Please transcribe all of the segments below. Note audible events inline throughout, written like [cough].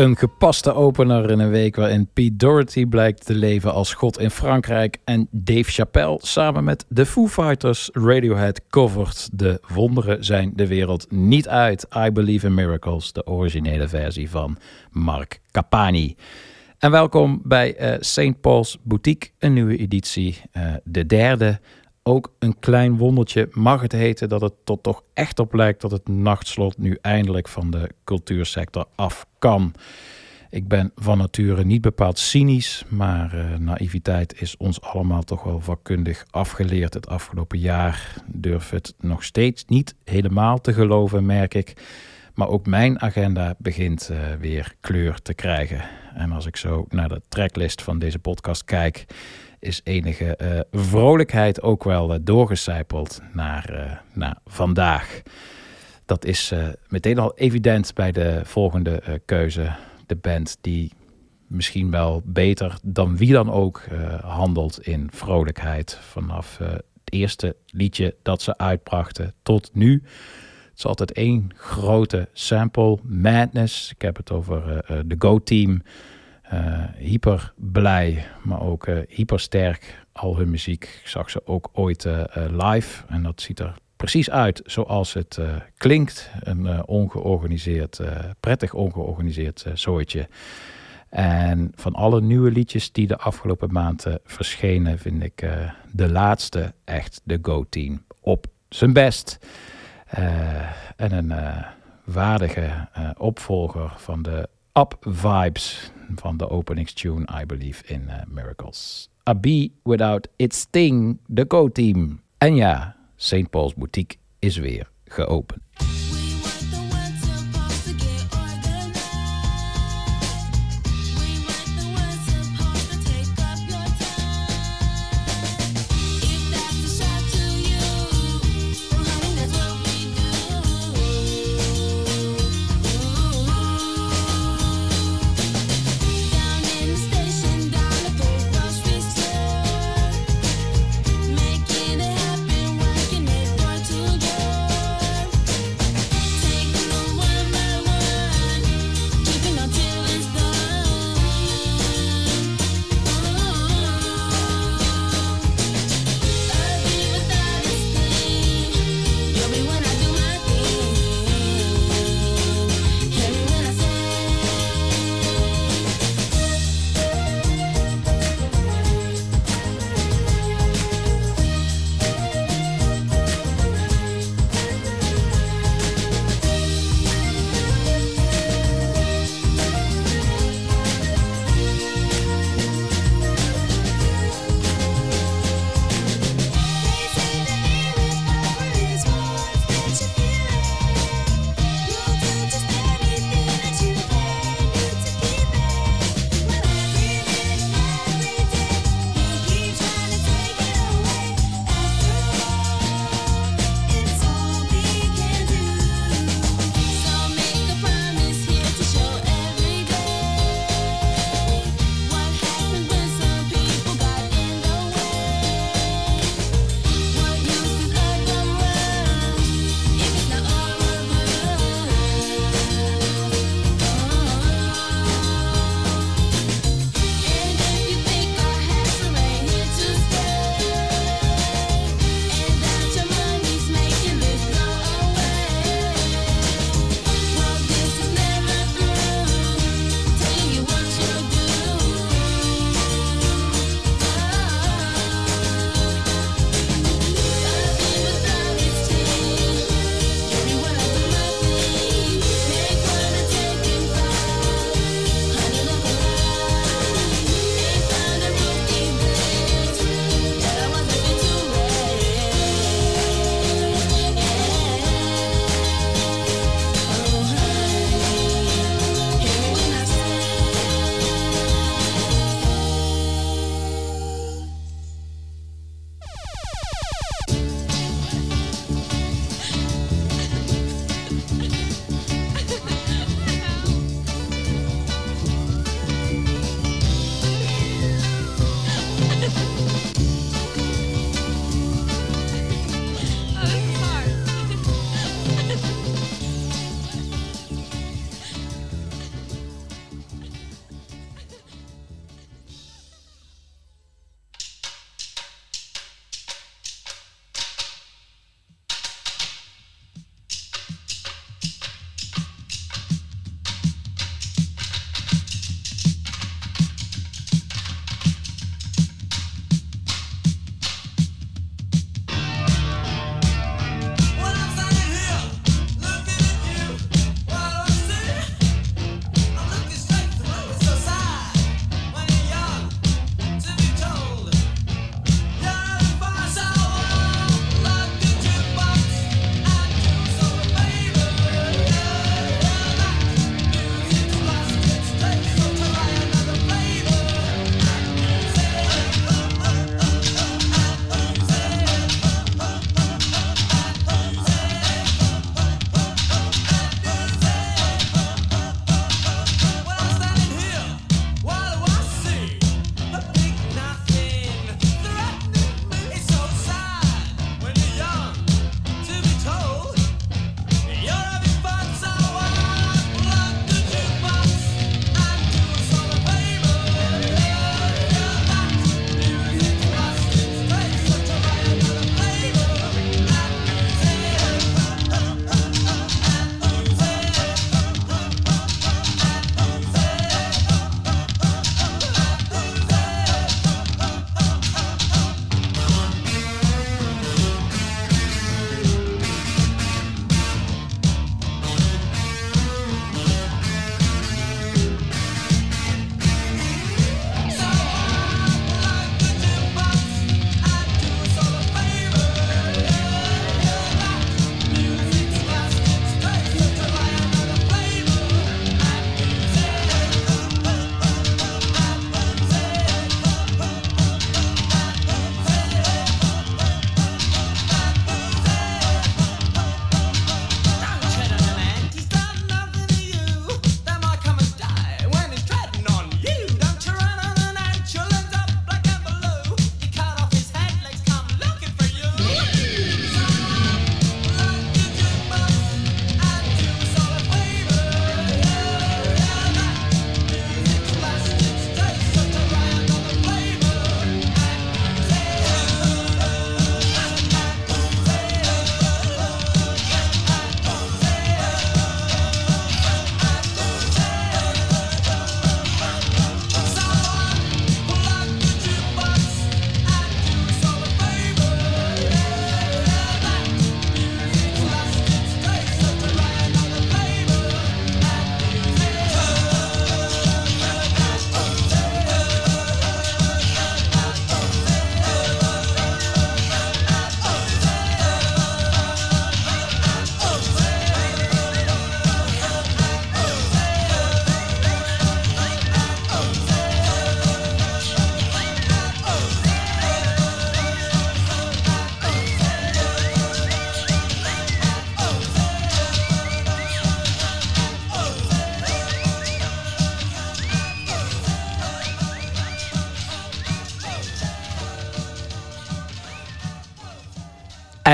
Een gepaste opener in een week waarin Pete Doherty blijkt te leven als god in Frankrijk en Dave Chappelle samen met de Foo Fighters Radiohead covert De wonderen zijn de wereld niet uit. I Believe in Miracles, de originele versie van Mark Capani. En welkom bij eh St. Paul's Boutique, een nieuwe editie, eh, de derde. Ook een klein wondertje mag het heten dat het tot toch echt op lijkt dat het nachtslot nu eindelijk van de cultuursector af kan. Ik ben van nature niet bepaald cynisch, maar eh, naïviteit is ons allemaal toch wel vakkundig afgeleerd het afgelopen jaar. Durf het nog steeds niet helemaal te geloven, merk ik. Maar ook mijn agenda begint eh, weer kleur te krijgen. En als ik zo naar de tracklist van deze podcast kijk, is enige eh, vrolijkheid ook wel uh, doorgecijpeld naar, uh, naar vandaag. Dat is meteen al evident bij de volgende keuze. De band die misschien wel beter dan wie dan ook handelt in vrolijkheid. Vanaf het eerste liedje dat ze uitbrachten tot nu. Het is altijd één grote sample, Madness. Ik heb het over de Go-Team. Uh, hyper blij, maar ook uh, hyper sterk. Al hun muziek. Ik zag ze ook ooit uh, live. En dat ziet er precies uit zoals het klinkt. Een ongeorganiseerd, prettig ongeorganiseerd zooitje. En van alle nieuwe liedjes die de afgelopen maanden verschenen, vind ik de laatste echt de Go-Team op zijn best. en een waardige uh, opvolger van de Up Vibes van de openingstune I Believe in uh, Miracles. A Bee Without Its Sting, de Go-Team. En ja, St. Paul's Boutique is weer geopend.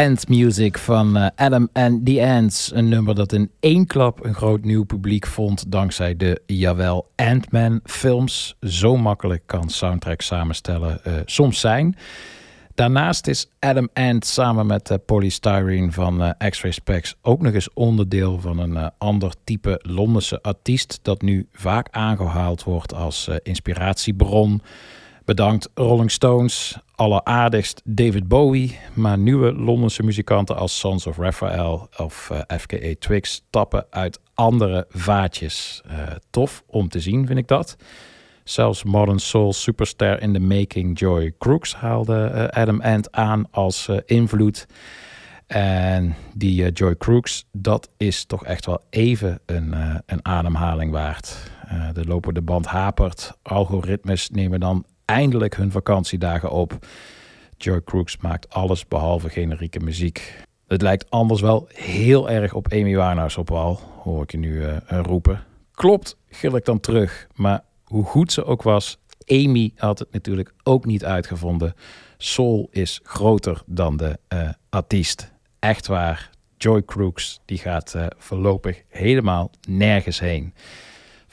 Music van uh, Adam and the Ants. Een nummer dat in één klap een groot nieuw publiek vond dankzy de Jawel Ant-Man films. Zo makkelijk kan soundtrack samenstellen uh, soms zijn. Daarnaast is Adam Ant samen met uh, Polystyrene van X-Ray Specs ook nog eens onderdeel van een ander type Londense artiest dat nu vaak aangehaald wordt als inspiratiebron. Bedankt Rolling Stones, alleraardigst David Bowie, maar nieuwe Londense muzikanten als Sons of Raphael of eh, FKA Twix tappen uit andere vaatjes. Uh, tof om te zien, vind ik dat. Zelfs Modern Soul superstar in the making Joy Crooks haalde uh, Adam Ant aan als invloed. En die Joy Crooks, dat is toch echt wel even een, een ademhaling waard. de lopende band hapert, algoritmes nemen dan eindelijk hun vakantiedagen op. Joy Crooks maakt alles behalve generieke muziek. Het lijkt anders wel heel erg op Amy Winehouse op wal, hoor ik je nu uh, roepen. Klopt, gil ik dan terug. Maar hoe goed ze ook was, Amy had het natuurlijk ook niet uitgevonden. Soul is groter dan de uh, artiest. Echt waar, Joy Crooks die gaat voorlopig helemaal nergens heen.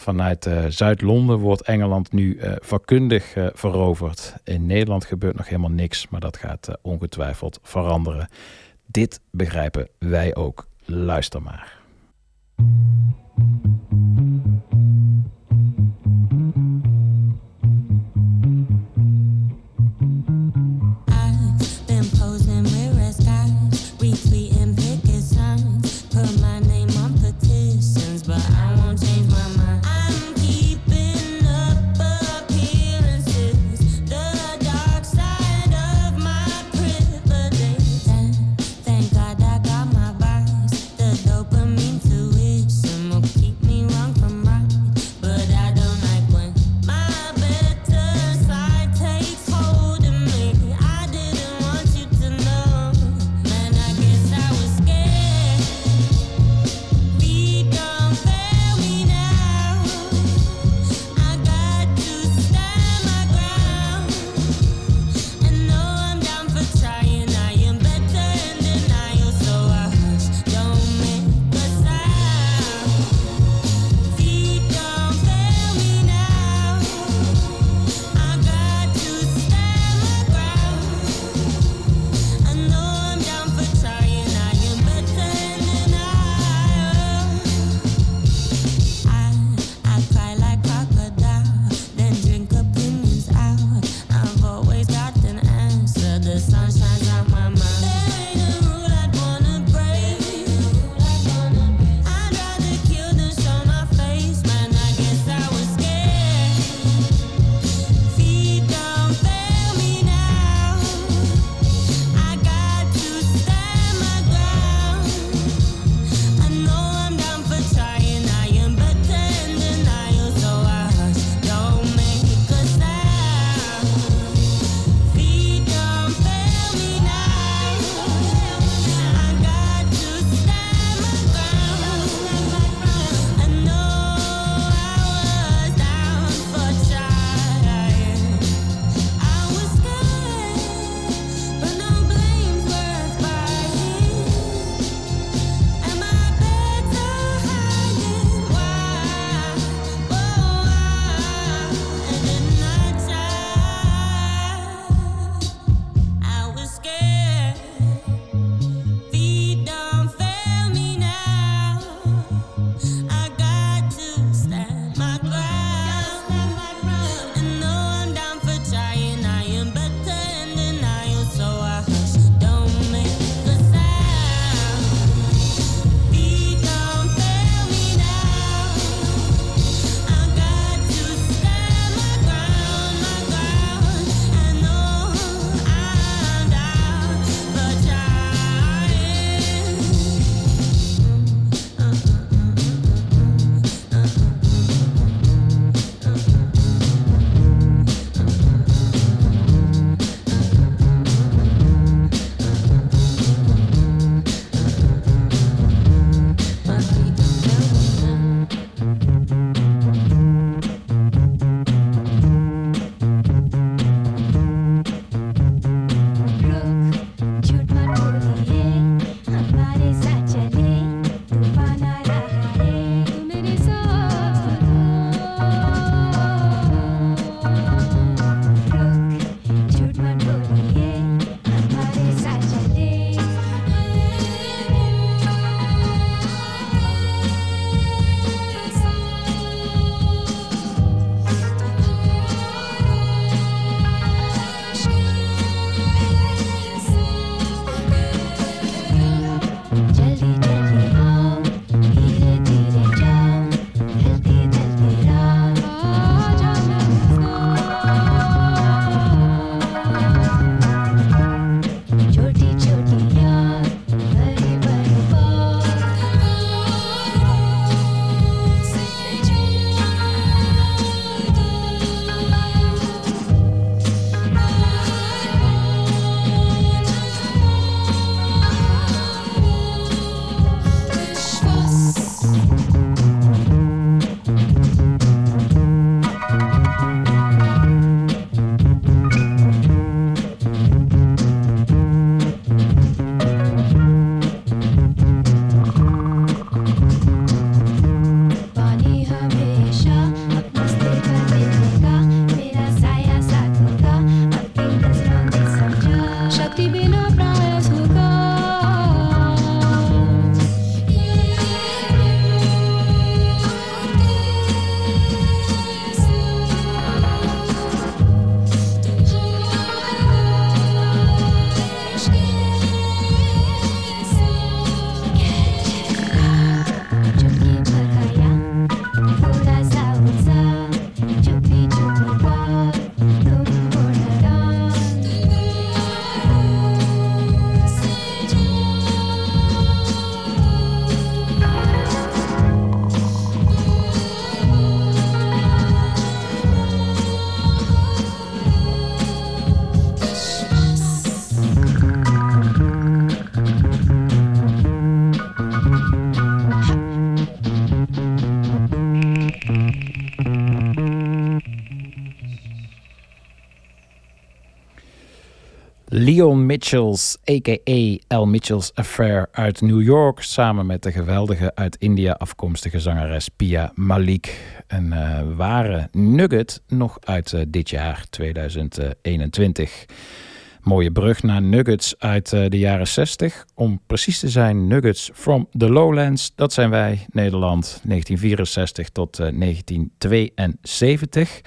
Vanuit uh, Zuid-Londen wordt Engeland nu uh, vakkundig uh, veroverd. In Nederland gebeurt nog helemaal niks, maar dat gaat ongetwijfeld veranderen. Dit begrijpen wij ook. Luister maar. Leon Mitchells, a.k.a. L. Mitchell's Affair uit New York... samen met de geweldige uit India afkomstige zangeres Pia Malik. Een uh, ware nugget nog uit uh, dit jaar, 2021. Mooie brug naar nuggets uit uh, de jaren 60. Om precies te zijn, nuggets from the lowlands. Dat zijn wij, Nederland, 1964 tot 1972...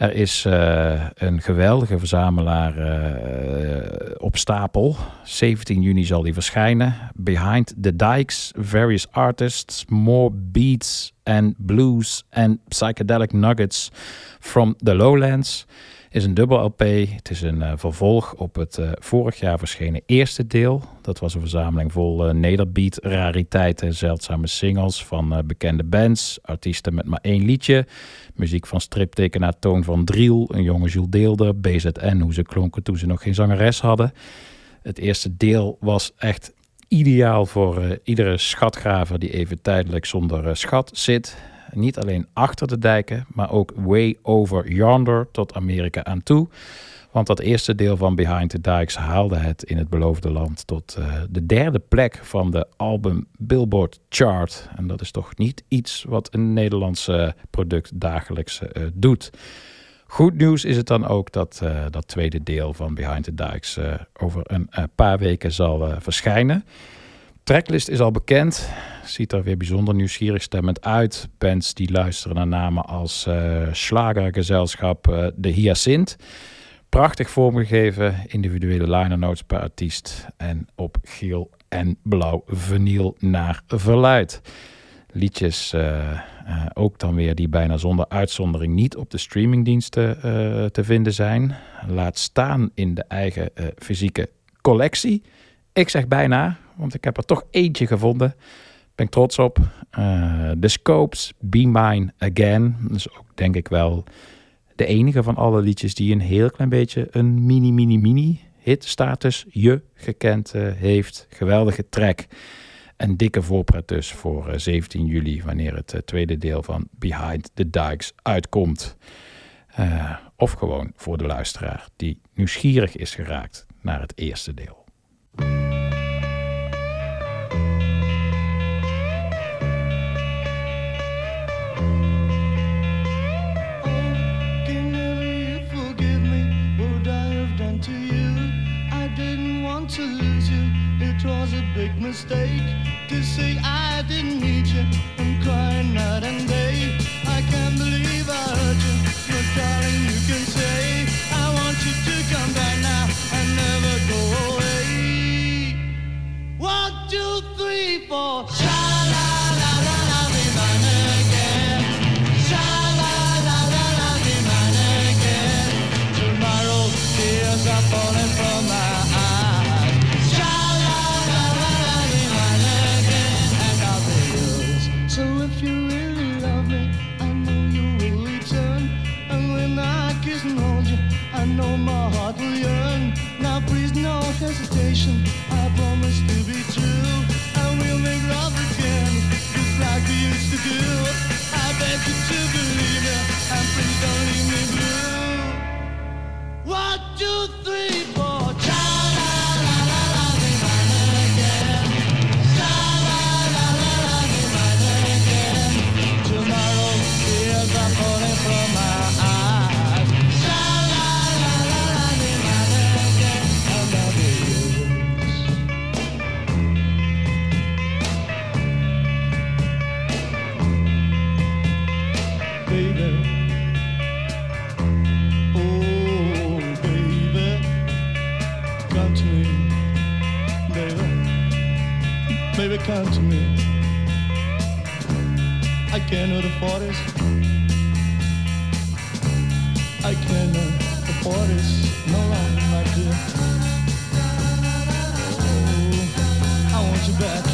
Er is uh, een geweldige verzamelaar uh, op stapel. 17 juni zal die verschijnen. Behind the Dikes, various artists, more beats and blues and psychedelic nuggets from the lowlands is een dubbel LP. Het is een uh, vervolg op het uh, vorig jaar verschenen eerste deel. Dat was een verzameling vol uh, nederbeat, rariteiten, zeldzame singles van bekende bands, artiesten met maar één liedje, muziek van striptekenaar Toon van Driel, een jonge Jules Deelder, BZN, hoe ze klonken toen ze nog geen zangeres hadden. Het eerste deel was echt ideaal voor iedere schatgraver die even tijdelijk zonder schat zit. Niet alleen achter de dijken, maar ook way over yonder tot Amerika aan toe. Want dat eerste deel van Behind the Dikes haalde het in het beloofde land tot uh, de derde plek van de album Billboard Chart. En dat is toch niet iets wat een Nederlandse product dagelijks uh, doet. Goed nieuws is het dan ook dat uh, dat tweede deel van Behind the Dikes over een paar weken zal verschijnen tracklist is al bekend. Ziet er weer bijzonder nieuwsgierig stemmend uit. Bands die luisteren naar namen als uh, Slagergezelschap uh, De Hyacint. Prachtig vormgegeven, individuele liner notes per artiest. En op geel en blauw vinyl naar verluid. Liedjes uh, ook dan weer die bijna zonder uitzondering niet op de streamingdiensten te vinden zijn. Laat staan in de eigen fysieke collectie. Ik zeg bijna, want ik heb er toch eentje gevonden. Ben ik trots op. Uh, Scopes, Be Mine Again. Is ook denk ik wel de enige van alle liedjes die een heel klein beetje een mini, mini, mini hit status je gekend uh, heeft. Geweldige track. Een dikke voorpret dus voor uh, 17 juli, wanneer het tweede deel van Behind the Dikes uitkomt. Of gewoon voor de luisteraar die nieuwsgierig is geraakt naar het eerste deel. Mistake to say I didn't need you. I'm crying night and day. I can't believe I hurt you. But darling, you can say I want you to come back now and never go away. One, two, three, four. Sha three, come to me. I can't afford this. I can't afford this no longer, my dear. Oh, I want you back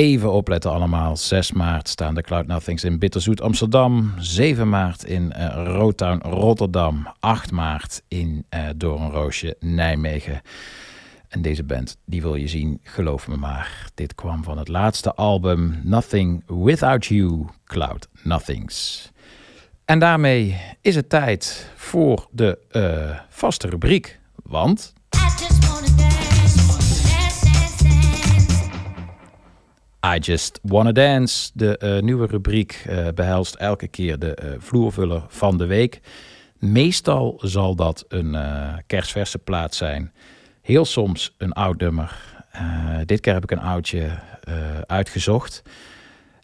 Even opletten allemaal. 6 maart staan de Cloud Nothings in Bitterzoet Amsterdam. 7 maart in uh, Rotterdam. 8 maart in uh, Doornroosje Nijmegen. En deze band, die wil je zien, geloof me maar. Dit kwam van het laatste album Nothing Without You, Cloud Nothings. En daarmee is het tijd voor de uh, vaste rubriek. Want... I Just Wanna Dance. De uh, nieuwe rubriek uh, behelst elke keer de uh, vloervuller van de week. Meestal zal dat een kerstverse plaat zijn. Heel soms een oud nummer. dit keer heb ik een oudje uitgezocht.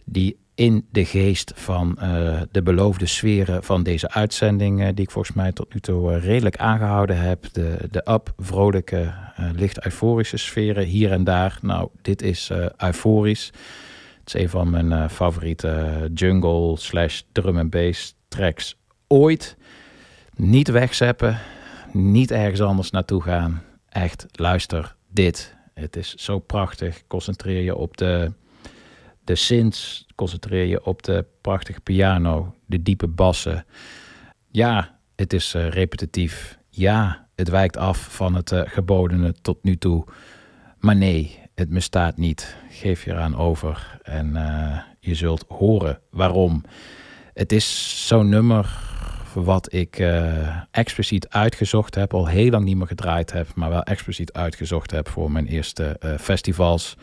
Die in de geest van uh, de beloofde sferen van deze uitzending, uh, die ik volgens mij tot nu toe uh, redelijk aangehouden heb. De, de up, vrolijke, licht euforische sferen hier en daar. Nou, dit is euforisch. Het is een van mijn favoriete jungle slash drum and bass tracks ooit. Niet wegzeppen, niet ergens anders naartoe gaan. Echt, luister dit. Het is zo prachtig. Concentreer je op de de synths, concentreer je op de prachtige piano, de diepe bassen. Ja, het is uh, repetitief. Ja, het wijkt af van het uh, gebodene tot nu toe. Maar nee, het misstaat niet. Geef je eraan over en uh, je zult horen waarom. Het is zo'n nummer wat ik expliciet uitgezocht heb, al heel lang niet meer gedraaid heb, maar wel expliciet uitgezocht heb voor mijn eerste festivals.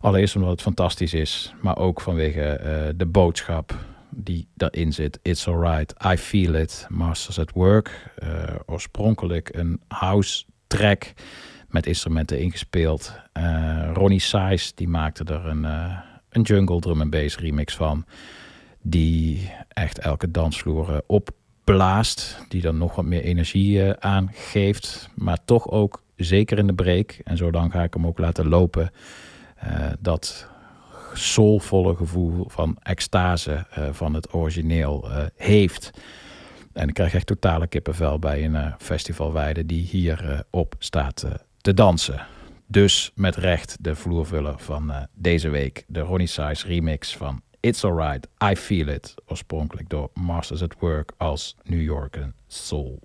Allereerst omdat het fantastisch is, maar ook vanwege uh, de boodschap die daarin zit. It's alright, I feel it, Masters at Work. Uh, oorspronkelijk een house track met instrumenten ingespeeld. Uh, Ronnie Size die maakte er een, een jungle drum and bass remix van. Die echt elke dansvloer opblaast. Die dan nog wat meer energie aangeeft. Maar toch ook zeker in de break. En zo dan ga ik hem ook laten lopen dat soulvolle gevoel van extase uh, van het origineel uh, heeft. En ik krijg echt totale kippenvel bij een festivalweide die hier op staat te dansen. Dus met recht de vloervuller van deze week. De Ronnie Size remix van It's Alright, I Feel It. Oorspronkelijk door Masters at Work als New Yorker Soul.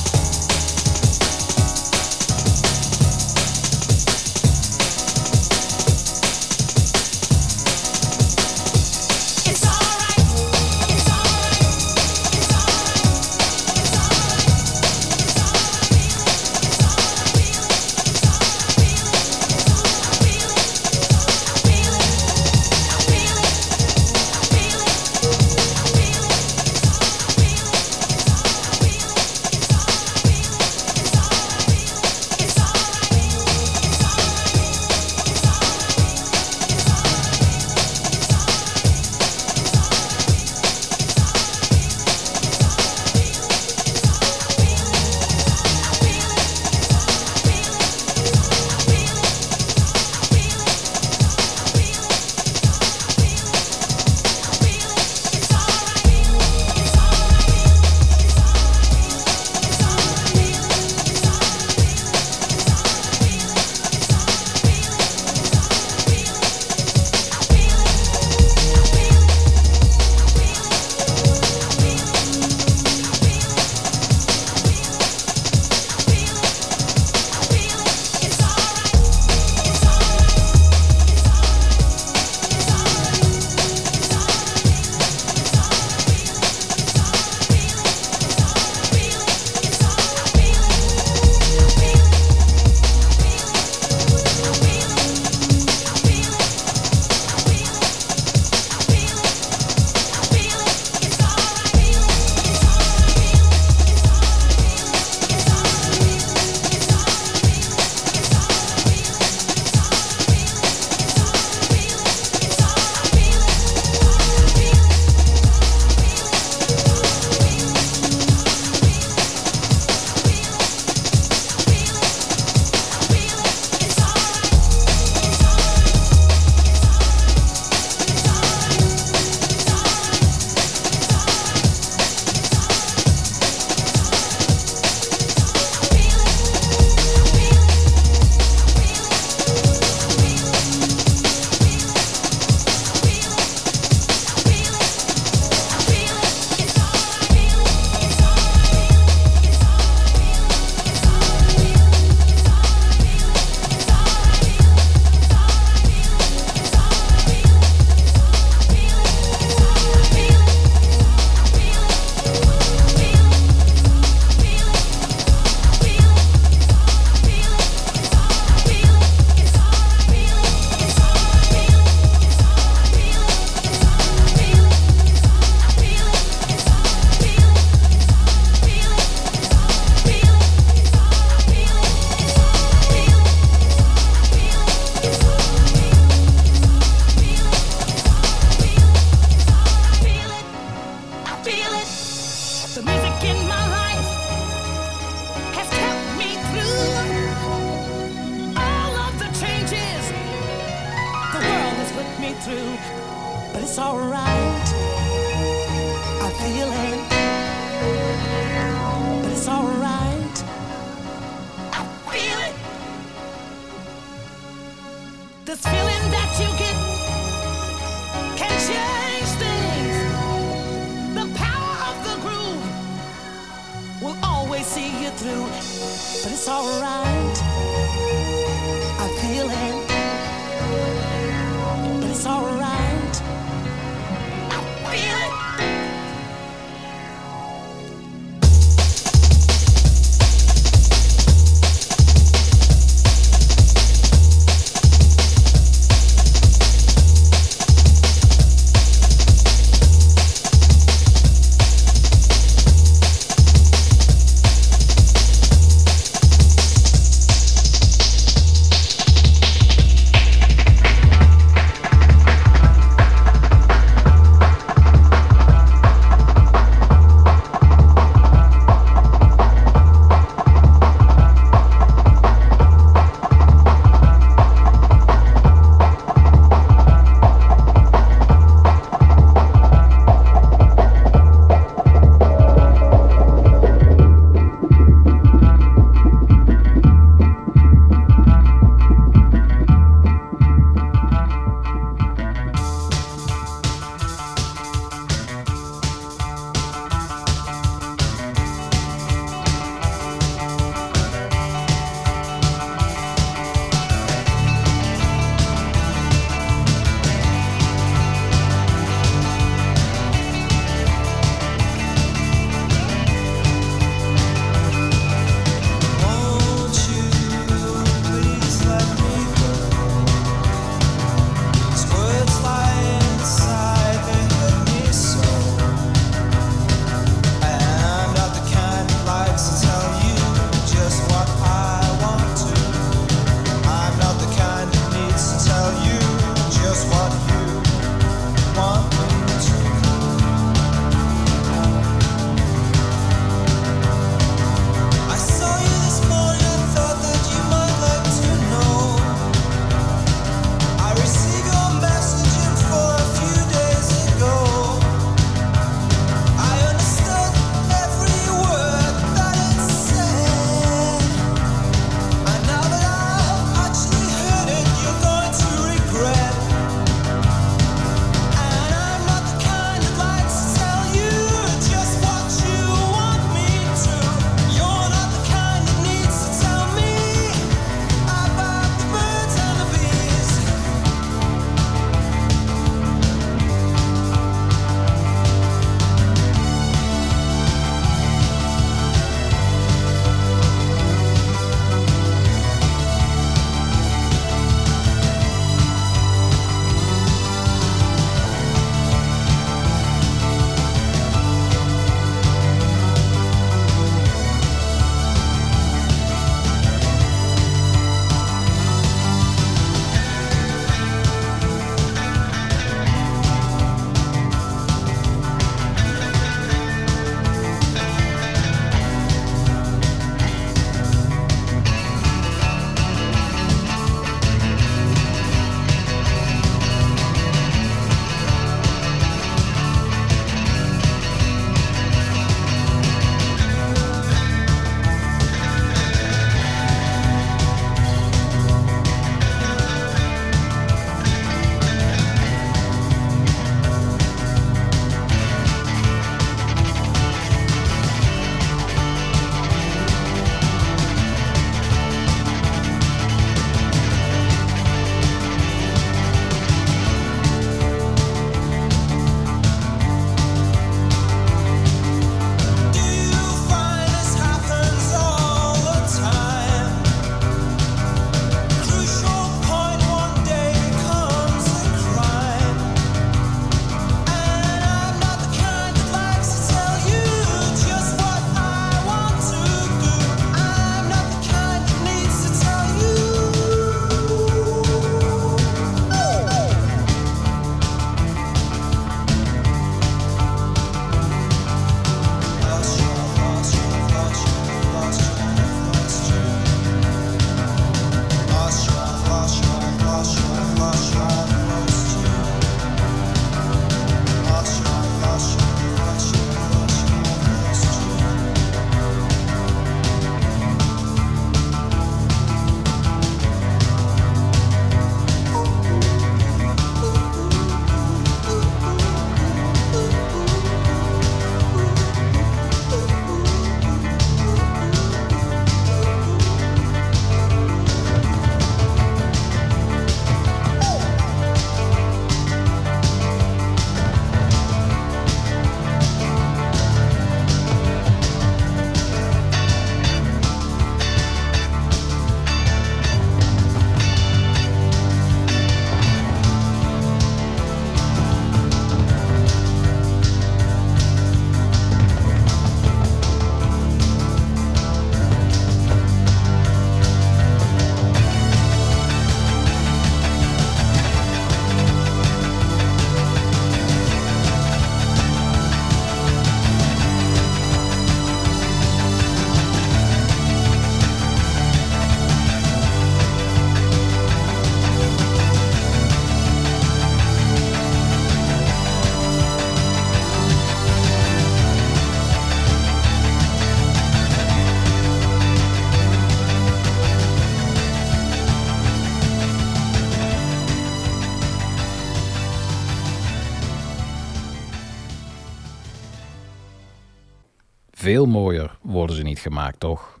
Mooier worden ze niet gemaakt, toch?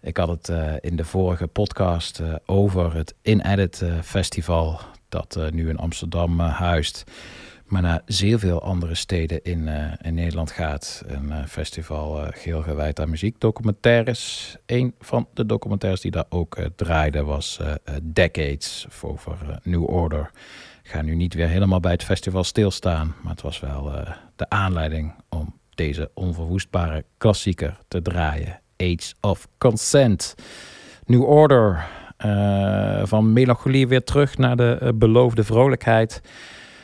Ik had het uh, in de vorige podcast uh, over het In-Edit uh, Festival, dat nu in Amsterdam huist maar naar zeer veel andere steden in, in Nederland gaat. Een festival geheel gewijd aan muziekdocumentaires. Een van de documentaires die daar ook draaide was Decades over New Order. Ik ga nu niet weer helemaal bij het festival stilstaan, maar het was wel de aanleiding om deze onverwoestbare klassieker te draaien. Age of Consent. New Order. van melancholie weer terug naar de beloofde vrolijkheid.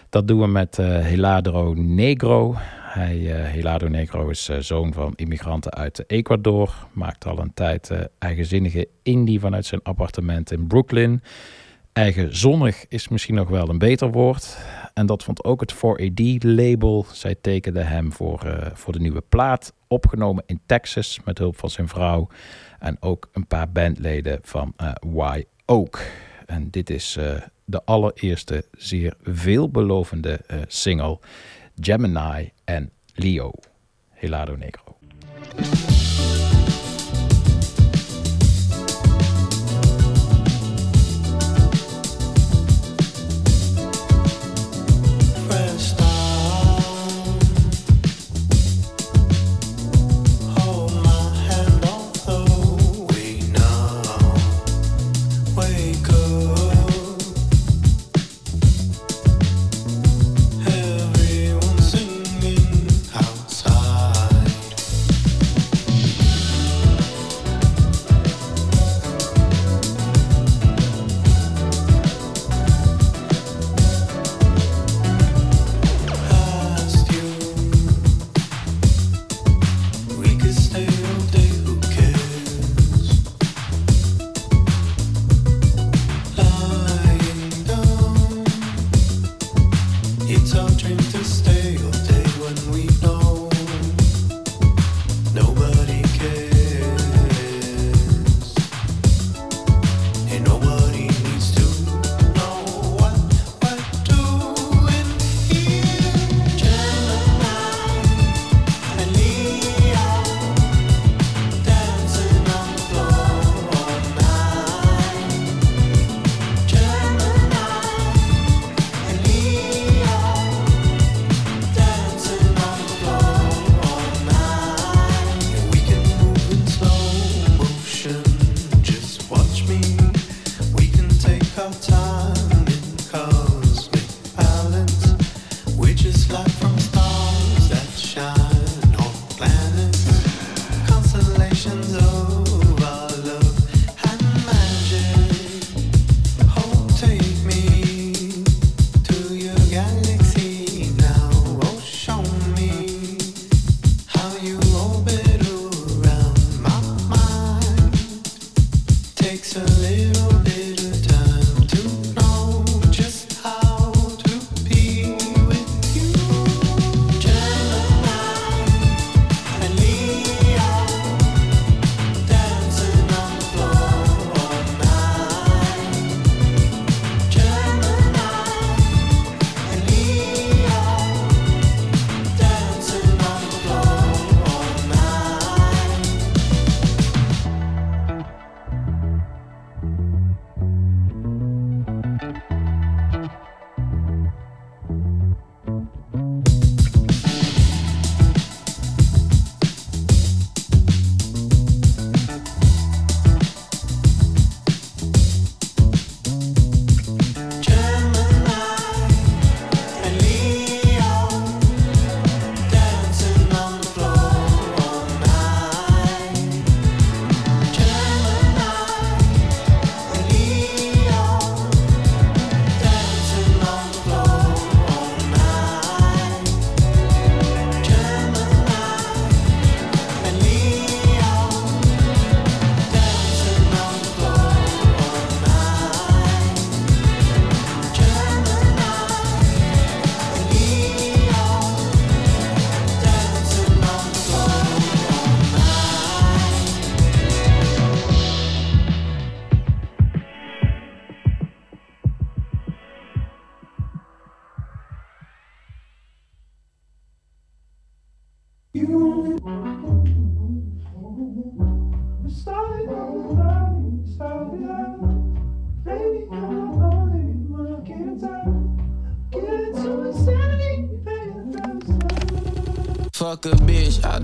Dat doen we met uh, Negro. Hij, Heladro Negro is zoon van immigranten uit Ecuador. Maakt al een tijd eigenzinnige indie vanuit zijn appartement in Brooklyn. Eigenzonnig is misschien nog wel een beter woord. En dat vond ook het 4AD-label. Zij tekende hem voor, voor de nieuwe plaat. Opgenomen in Texas met hulp van zijn vrouw. En ook een paar bandleden van Y Oak. En dit is de allereerste zeer veelbelovende uh, single Gemini en Leo, Helado Negro.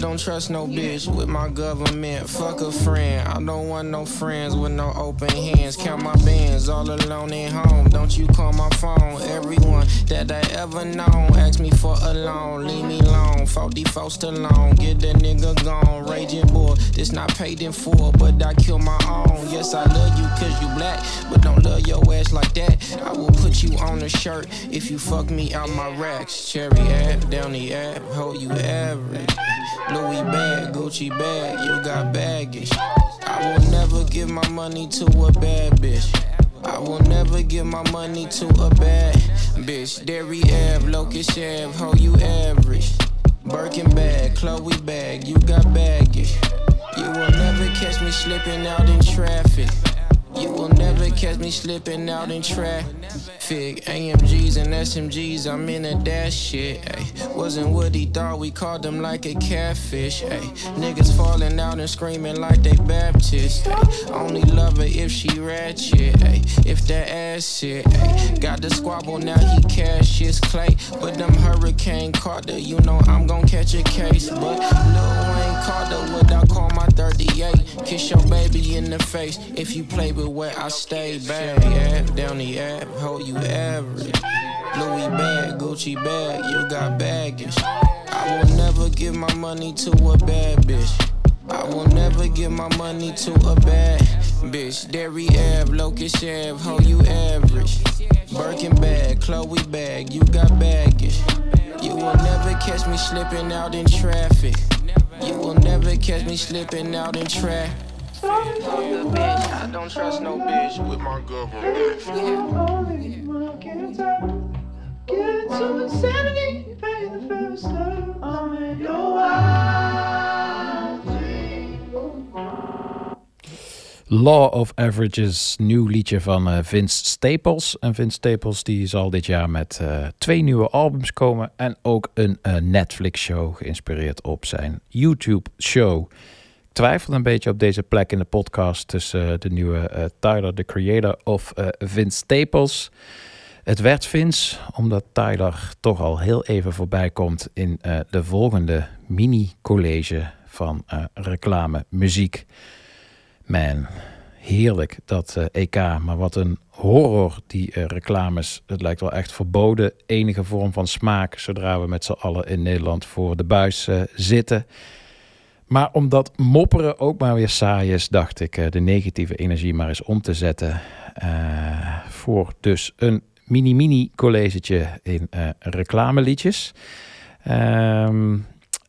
Don't trust no bitch with my government. Fuck a friend, I don't want no friends with no open hands. Count my bands all alone at home. Don't you call my phone. Everyone that I ever known ask me for a loan. Leave me alone, 44 still alone. Get that nigga gone. Raging boy, this not paid in full, but I kill my own. Yes, I love you cause you black, but don't love your ass like that. I will put you on a shirt if you fuck me out my racks. Cherry app, down the app, hold you average. Louis bag, Gucci bag, you got baggage. I will never give my money to a bad bitch. I will never give my money to a bad bitch. Derry Ave, Locust Ave, ho, you average. Birkin bag, Chloe bag, you got baggage. You will never catch me slipping out in traffic. You will never catch me slipping out in traffic. AMGs and SMGs, I'm in a dash shit. Ay. Wasn't what he thought, we called him like a catfish. Ay. Niggas falling out and screaming like they Baptist. Ay. Only love her if she ratchet. Ay. If that ass shit. Ay. Got the squabble, now he cash his clay. But them Hurricane Carter, you know I'm gon' catch a case. But Lil Wayne Carter, what I call my 38. Kiss your baby in the face if you play with where I stay. Down the app, hold you average. Louis bag, Gucci bag, you got baggage. I will never give my money to a bad bitch. I will never give my money to a bad bitch. Derry Ave, Locust Ave, ho, you average. Birkin bag, Chloe bag, you got baggage. You will never catch me slipping out in traffic. You will never catch me slipping out in traffic. bitch, I don't trust no bitch with my government. Getting to insanity, paying the first time. I'm in your wild Law of Averages, nieuw liedje van eh, Vince Staples. En Vince Staples die zal dit jaar met eh, twee nieuwe albums komen en ook een eh, Netflix-show geïnspireerd op zijn YouTube-show. Ik twijfel een beetje op deze plek in de podcast tussen de nieuwe Tyler, the creator, of Vince Staples. Het werd Vince, omdat Tyler toch al heel even voorbij komt in de volgende mini-college van reclame muziek. Man, heerlijk dat eh, EK, maar wat een horror die eh, reclames. Het lijkt wel echt verboden, enige vorm van smaak, zodra we met z'n allen in Nederland voor de buis eh, zitten. Maar omdat mopperen ook maar weer saai is, dacht ik de negatieve energie maar eens om te zetten. voor dus een mini-mini collegetje in reclameliedjes. Ehm,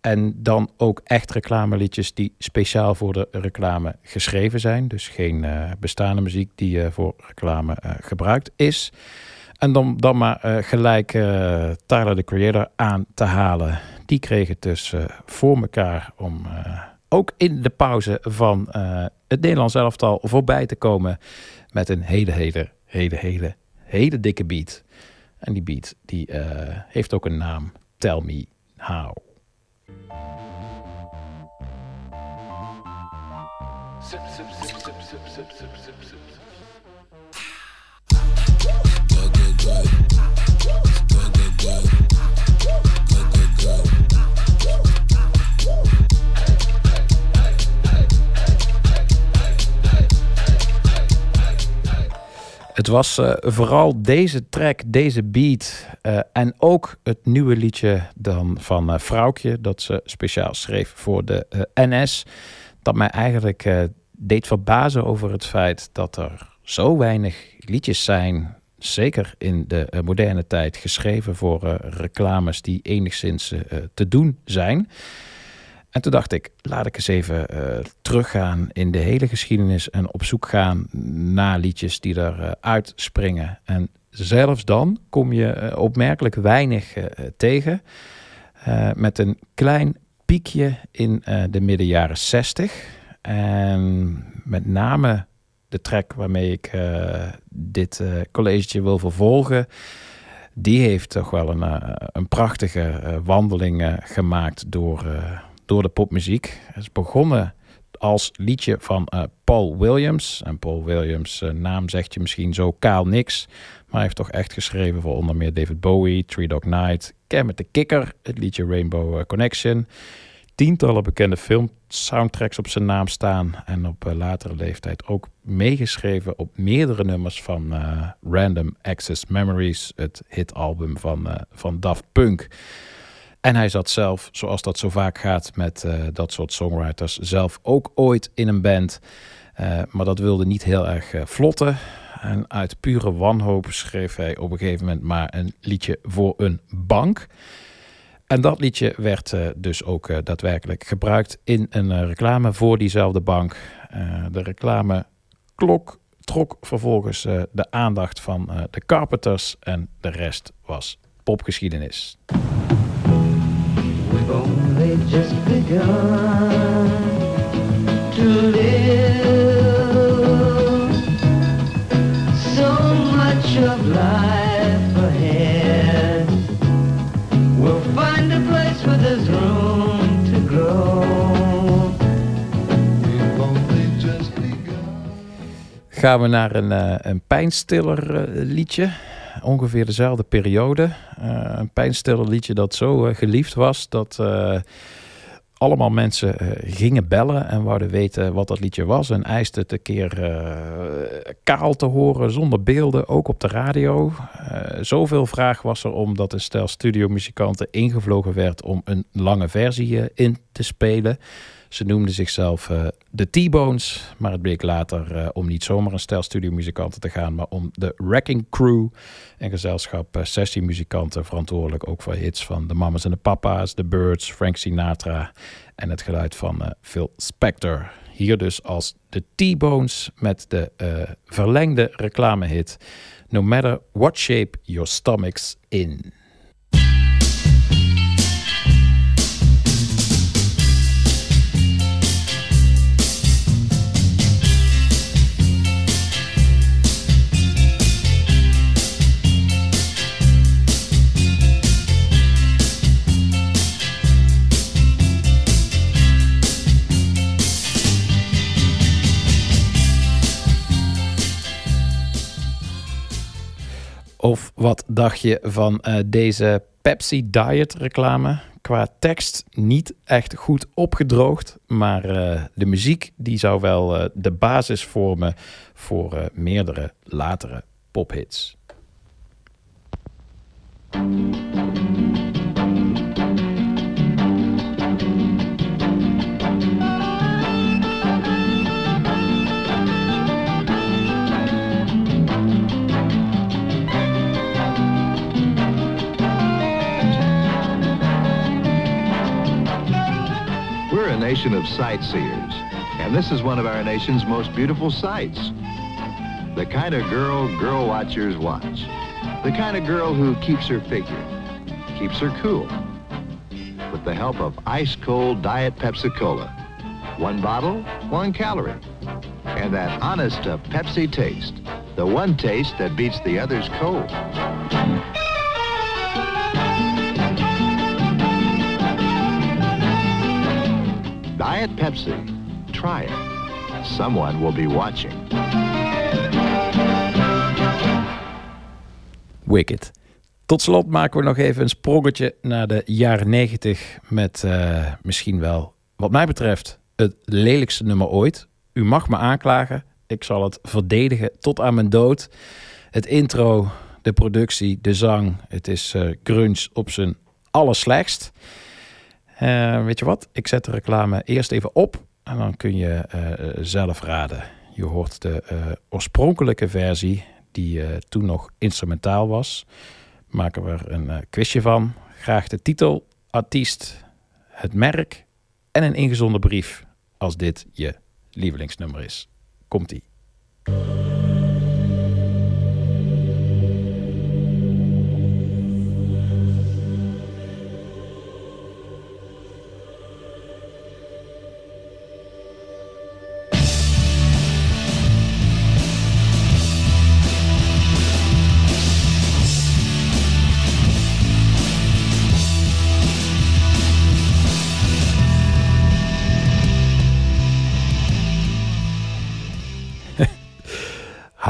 en dan ook echt reclameliedjes die speciaal voor de reclame geschreven zijn. Dus geen eh, bestaande muziek die eh, voor reclame eh, gebruikt is. En dan, dan maar gelijk Tyler, the Creator, aan te halen. Die kreeg het dus voor elkaar om ook in de pauze van het Nederlands elftal voorbij te komen met een hele, hele, hele, hele, hele dikke beat. En die beat die heeft ook een naam. Tell Me How. Sip, sip, sip, sip, sip, sip, sip, sip, sip. Good, good, good. Het was eh, vooral deze track, deze beat eh, en ook het nieuwe liedje dan van Vrouwtje dat ze speciaal schreef voor de NS. Dat mij eigenlijk deed verbazen over het feit dat er zo weinig liedjes zijn, zeker in de moderne tijd, geschreven voor reclames die enigszins te doen zijn. En toen dacht ik, laat ik eens even eh, teruggaan in de hele geschiedenis en op zoek gaan naar liedjes die er eh, uitspringen. En zelfs dan kom je eh, opmerkelijk weinig tegen. Met een klein piekje in de midden jaren 60. En met name de track waarmee ik dit college wil vervolgen. Die heeft toch wel een, een prachtige wandeling gemaakt door, door de popmuziek. Het is begonnen als liedje van eh, Paul Williams. En Paul Williams, uh, naam zegt je misschien zo kaal niks. Maar hij heeft toch echt geschreven voor onder meer David Bowie, Three Dog Night, met de Kikker, het liedje Rainbow eh, Connection. Tientallen bekende filmsoundtracks op zijn naam staan. En op latere leeftijd ook meegeschreven op meerdere nummers van Random Access Memories, het hitalbum van, van Daft Punk. En hij zat zelf, zoals dat zo vaak gaat met uh, dat soort songwriters, zelf ook ooit in een band. Uh, maar dat wilde niet heel erg uh, vlotten. En uit pure wanhoop schreef hij op een gegeven moment maar een liedje voor een bank. En dat liedje werd dus ook daadwerkelijk gebruikt in een reclame voor diezelfde bank. de reclame klok trok vervolgens de aandacht van de Carpenters en de rest was popgeschiedenis. Only just begun to live. So much of life ahead. We'll find a place where there's room to grow. Gaan we naar een, uh, een pijnstiller uh, liedje ongeveer dezelfde periode. Uh, een pijnstiller liedje dat zo uh, geliefd was dat uh, allemaal mensen gingen bellen en wouden weten wat dat liedje was. En eisten het een keer kaal te horen, zonder beelden, ook op de radio. zoveel vraag was er om dat een stel studiomuzikanten ingevlogen werd om een lange versie in te spelen. Ze noemden zichzelf uh, de T-Bones, maar het bleek later uh, om niet zomaar een stel studiomuzikanten te gaan, maar om de Wrecking Crew. Een gezelschap uh, sessiemuzikanten, verantwoordelijk ook voor hits van de Mamas en de Papa's, The Birds, Frank Sinatra en het geluid van Phil Spector. Hier dus als de T-Bones met de verlengde reclamehit No Matter What Shape Your Stomach's In. Of wat dacht je van uh, deze Pepsi Diet reclame? Qua tekst niet echt goed opgedroogd, maar uh, de muziek die zou wel uh, de basis vormen voor meerdere latere pophits. Nation of sightseers, and this is one of our nation's most beautiful sights. The kind of girl girl watchers watch. The kind of girl who keeps her figure, keeps her cool, with the help of ice-cold Diet Pepsi-Cola. One bottle, one calorie. And that honest to Pepsi taste, the one taste that beats the others cold. Diet Pepsi. Try it. Someone will be watching. Wicked. Tot slot maken we nog even een sprongetje naar de jaren 90 met uh, misschien wel, wat mij betreft, het lelijkste nummer ooit. U mag me aanklagen. Ik zal het verdedigen tot aan mijn dood. Het intro, de productie, de zang. Het is uh, grunge op zijn allerslechtst. Uh, weet je wat? Ik zet de reclame eerst even op en dan kun je uh, zelf raden. Je hoort de uh, oorspronkelijke versie, die toen nog instrumentaal was. Maken we er een quizje van. Graag de titel, artiest, het merk en een ingezonden brief als dit je lievelingsnummer is. Komt-ie.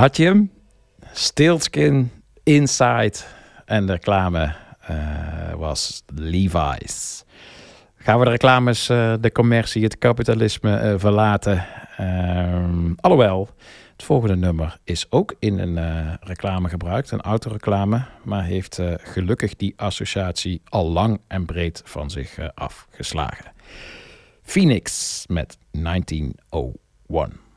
had je hem. Stilskin, Inside en de reclame eh, was Levi's. Gaan we de reclames, eh, de commercie, het kapitalisme eh, verlaten? Ehm, alhoewel, het volgende nummer is ook in een reclame gebruikt, een autoreclame, maar heeft gelukkig die associatie al lang en breed van zich afgeslagen. Phoenix met 1901.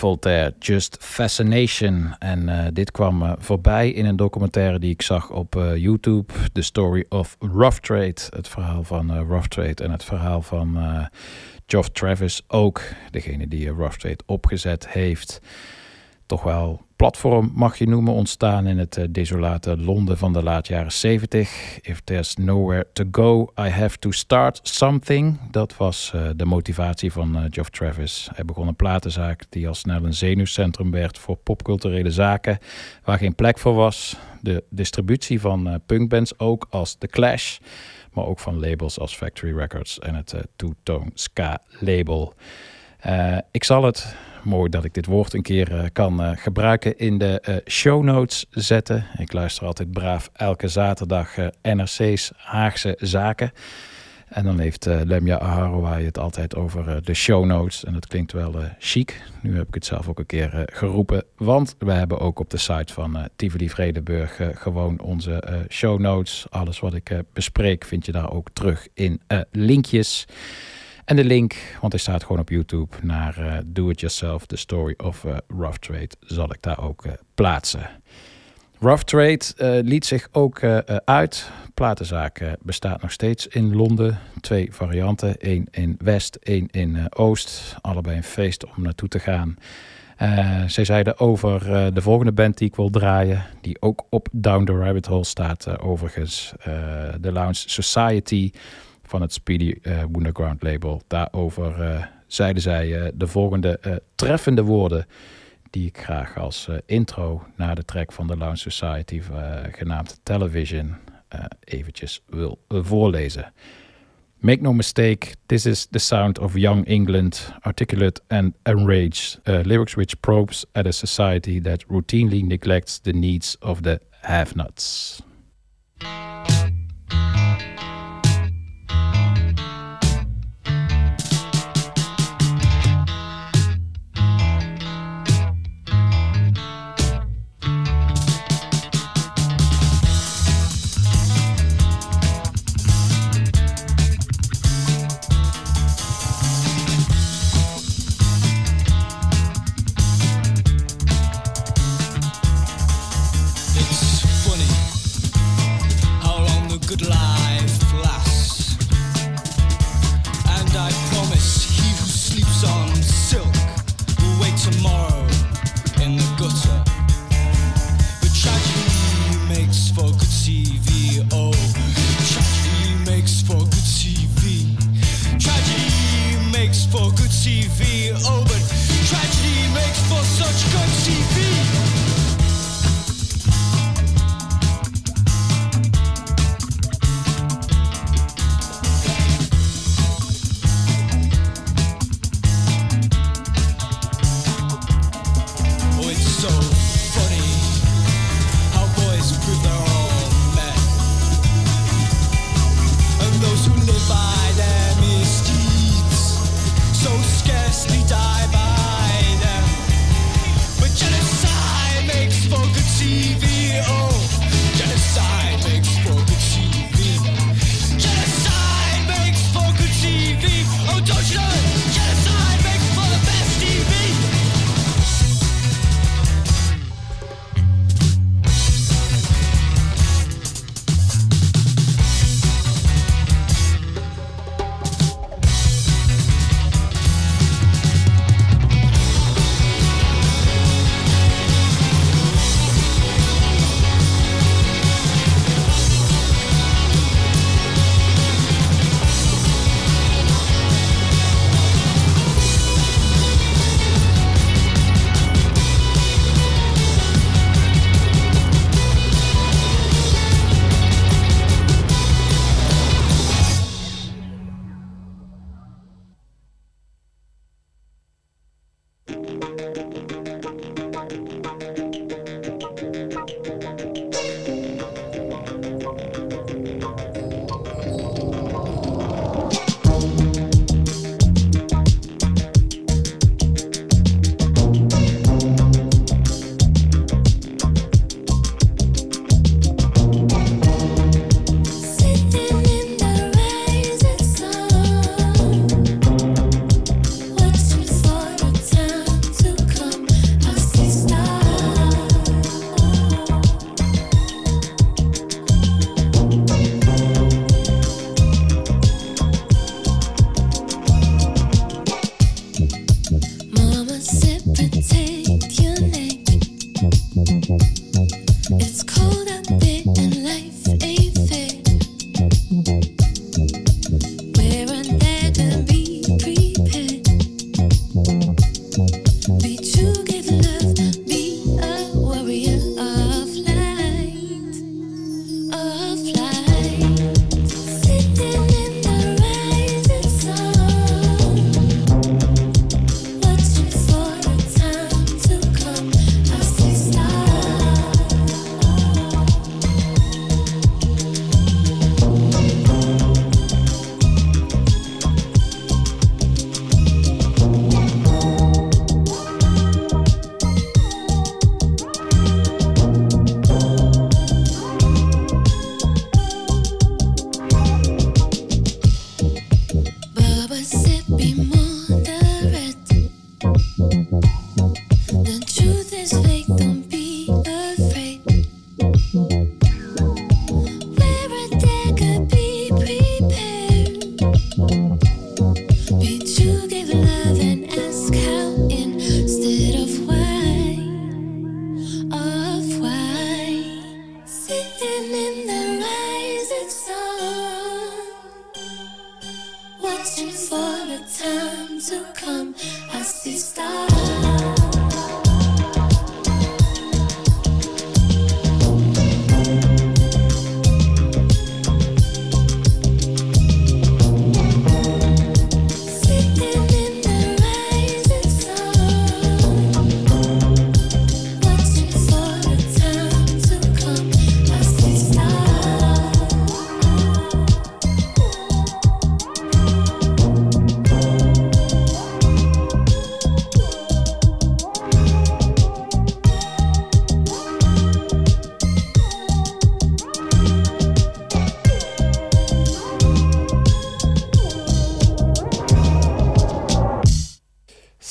Voltaire, Just Fascination. En eh, dit kwam eh, voorbij in een documentaire die ik zag op eh, YouTube. The Story of Rough Trade. Het verhaal van eh, Rough Trade en het verhaal van eh Geoff Travis ook. Degene die eh, Rough Trade opgezet heeft. Toch wel platform mag je noemen ontstaan in het eh, desolate Londen van de laat jaren 70. If there's nowhere to go, I have to start something. Dat was eh, de motivatie van eh, Geoff Travis. Hij begon een platenzaak die al snel een zenuwcentrum werd voor popculturele zaken waar geen plek voor was. De distributie van punkbands ook als The Clash, maar ook van labels als Factory Records en het eh, Two-Tone Ska label. Ik zal het, mooi dat ik dit woord een keer eh, kan eh, gebruiken, in de eh, show notes zetten. Ik luister altijd braaf elke zaterdag NRC's Haagse Zaken. En dan heeft eh, Lemja Aharoui het altijd over de show notes. En dat klinkt wel eh, chic. Nu heb ik het zelf ook een keer geroepen. Want we hebben ook op de site van Tivoli Vredenburg eh, gewoon onze show notes. Alles wat ik bespreek vind je daar ook terug in linkjes. En de link, want hij staat gewoon op YouTube, naar eh, Do It Yourself, The Story of eh, Rough Trade, zal ik daar ook eh, plaatsen. Rough Trade liet zich ook uit. Platenzaak bestaat nog steeds in Londen. Twee varianten, één in West, één in Oost. Allebei een feest om naartoe te gaan. Eh, zij zeiden over de volgende band die ik wil draaien, die ook op Down the Rabbit Hole staat overigens. de Lounge Society van het Speedy eh, Wonderground label. Daarover eh, zeiden zij eh, de volgende treffende woorden die ik graag als intro naar de track van de Lounge Society genaamd Television eventjes wil voorlezen. Make no mistake, this is the sound of young England, articulate and enraged. Uh, lyrics which probes at a society that routinely neglects the needs of the have-nots.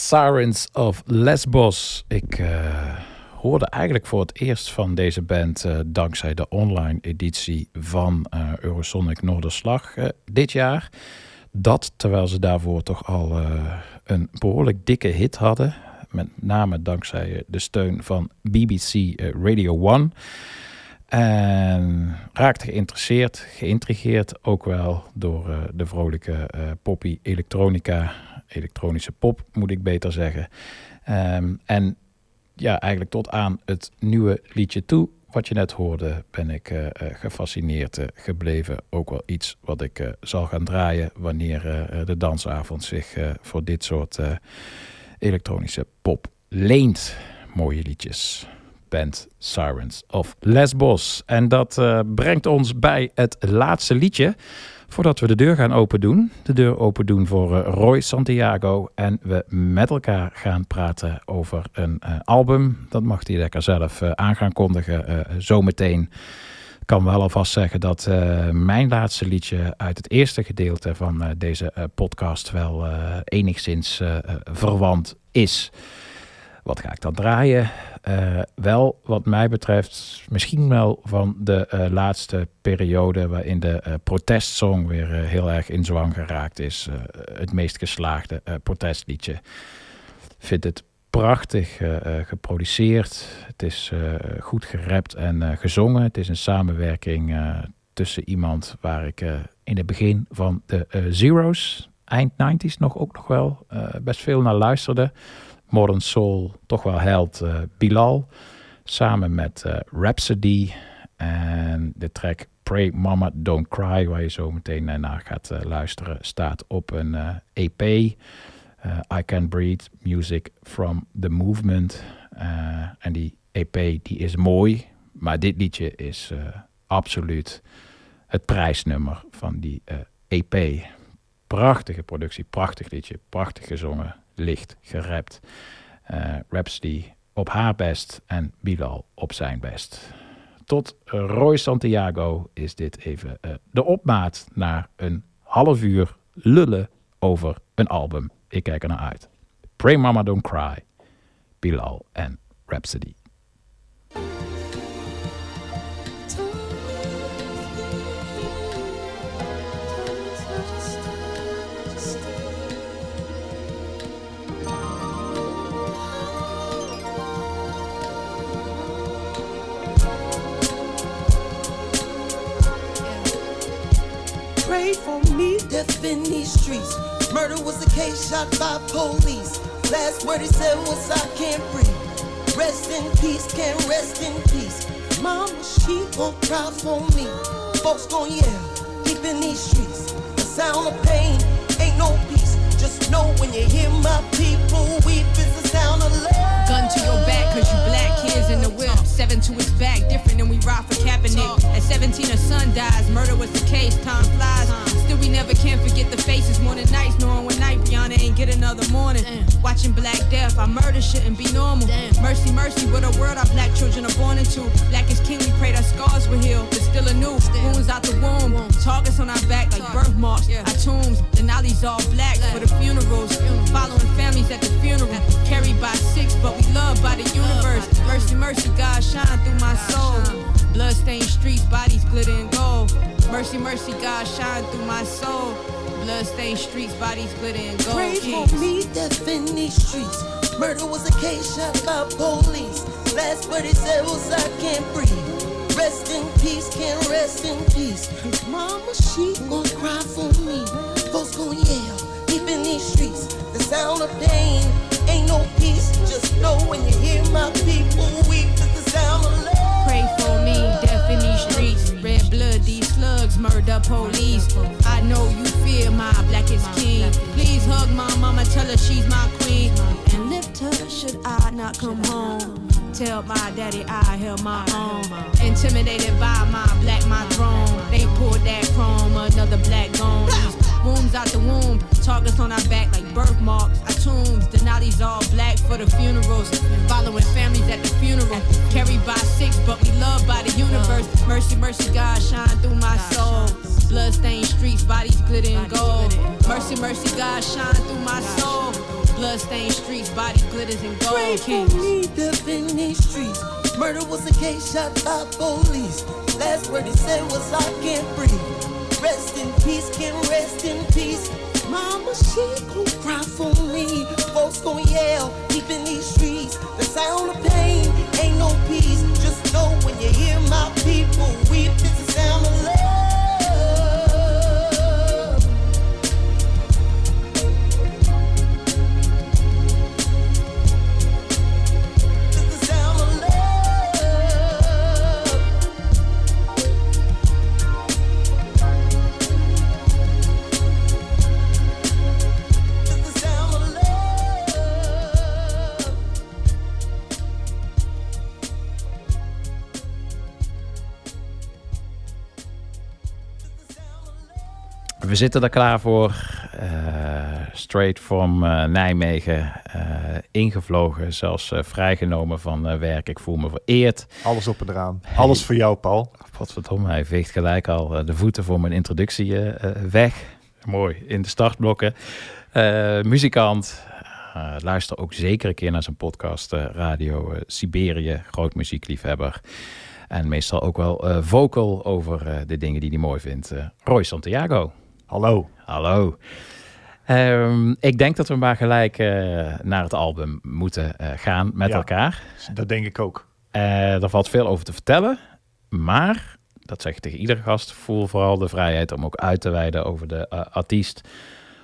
Sirens of Lesbos. Ik eh, hoorde eigenlijk voor het eerst van deze band eh, dankzij de online editie van eh, Eurosonic Noorderslag dit jaar. Dat terwijl ze daarvoor toch al een behoorlijk dikke hit hadden. Met name dankzij de steun van BBC Radio 1. En raakte geïnteresseerd, geïntrigeerd ook wel door de vrolijke poppy elektronica, elektronische pop moet ik beter zeggen. Ehm, en ja, eigenlijk tot aan het nieuwe liedje toe, wat je net hoorde, ben ik eh, eh, gefascineerd eh, gebleven. Ook wel iets wat ik zal gaan draaien wanneer de dansavond zich voor dit soort elektronische pop leent. Mooie liedjes band Sirens of Lesbos. En dat brengt ons bij het laatste liedje. Voordat we de deur gaan open doen. De deur open doen voor eh, Roy Santiago. En we met elkaar gaan praten over een eh, album. Dat mag hij lekker zelf eh, aan gaan kondigen zometeen. Ik kan wel alvast zeggen dat mijn laatste liedje uit het eerste gedeelte van deze podcast wel enigszins verwant is. Wat ga ik dan draaien? Eh, wel, wat mij betreft, misschien wel van de eh, laatste periode waarin de eh, protestsong weer heel erg in zwang geraakt is. Het meest geslaagde protestliedje. Vind het prachtig geproduceerd. Het is goed gerapt en gezongen. Het is een samenwerking tussen iemand waar ik in het begin van de Zero's, eind 90s nog ook nog wel, best veel naar luisterde. Modern Soul, toch wel held eh, Bilal. Samen met eh, Rhapsody en de track Pray Mama Don't Cry, waar je zo meteen eh, naar gaat luisteren, staat op een EP. eh, I Can Breathe, Music from the Movement. En die EP die is mooi, maar dit liedje is absoluut het prijsnummer van die EP. Prachtige productie, prachtig liedje, prachtig gezongen, licht, gerapt. Eh Rhapsody op haar best en Bilal op zijn best. Tot Roy Santiago is dit even eh, de opmaat naar een half uur lullen over een album. Ik kijk er naar uit. Pray Mama Don't Cry, Bilal en Rhapsody. Pray for me, death in these streets. Murder was a case shot by police. Last word he said was, I can't breathe. Rest in peace, can't rest in peace. Mama, she gon' cry for me. Folks gon' yell, deep in these streets. The sound of pain ain't no peace. Just know when you hear my people weep, it's the sound of love. Gun to your back, cause you black kids in the whip. Seven to his back, different than we ride for Kaepernick. At 17, a son dies, murder was the case, time flies. Still, we never can forget the faces. Than nights, knowing one night Brianna ain't get another morning. Watching Black Death, our murder shouldn't be normal. Mercy, mercy, what a world our black children are born into. Black is king, we prayed our scars were healed, but still anew. Wounds out the womb, targets on our back like birthmarks. Our tombs, Denali's all black for the funerals. Following families at the funeral, carried by six, but we loved by the universe. Mercy, mercy, God shine through my soul. Bloodstained streets, bodies glitter and gold. Mercy, mercy, God shine through my soul. Bloodstained streets, bodies glitter and gold. Pray for me, death in these streets. Murder was a case shot by police. Last word he said was, I can't breathe. Rest in peace, can't rest in peace. His mama, she gon' cry for me. Folks gon' yell deep in these streets. Sound of pain. Ain't no peace, just know when you hear my people weep. It's the sound of love. Pray for me, death in these streets. Red blood, these slugs, murder police. I know you fear my blackest king. Please hug my mama, tell her she's my queen. And lift her should I not come home. Tell my daddy I held my own. Intimidated by my black, my throne. They pulled that chrome, another black gone. Wounds out the womb, targets on our back like birthmarks. Our tombs, Denali's all black for the funerals. Following families at the funeral. Carried by six, but we loved by the universe. Mercy, mercy, God, shine through my soul. Bloodstained streets, bodies glitter in gold. Mercy, mercy, God, shine through my soul. Bloodstained streets, bodies glitters in gold. Pray for me, death in these streets. Murder was a case shot by police. Last word he said was, I can't breathe. Rest in peace, can rest in peace. Mama, she gon' cry for me. Folks gon' yell deep in these streets. The sound of pain ain't no peace. Just know when you hear my people weep, it's the sound of zitten er klaar voor. eh, straight from eh, Nijmegen. eh, ingevlogen, zelfs vrijgenomen van werk. Ik voel me vereerd. Alles op en eraan. Alles voor jou, Paul. Wat verdomme, hij veegt gelijk al de voeten voor mijn introductie weg. Mooi, in de startblokken. Muzikant. Luister ook zeker een keer naar zijn podcast Radio Siberië. Groot muziekliefhebber. En meestal ook wel vocal over de dingen die hij mooi vindt. Roy Santiago. Hallo. Hallo. Ehm, ik denk dat we maar gelijk eh, naar het album moeten eh, gaan met Ja. elkaar. Dat denk ik ook. Eh, er valt veel over te vertellen. Maar, dat zeg ik tegen iedere gast, voel vooral de vrijheid om ook uit te wijden over de artiest.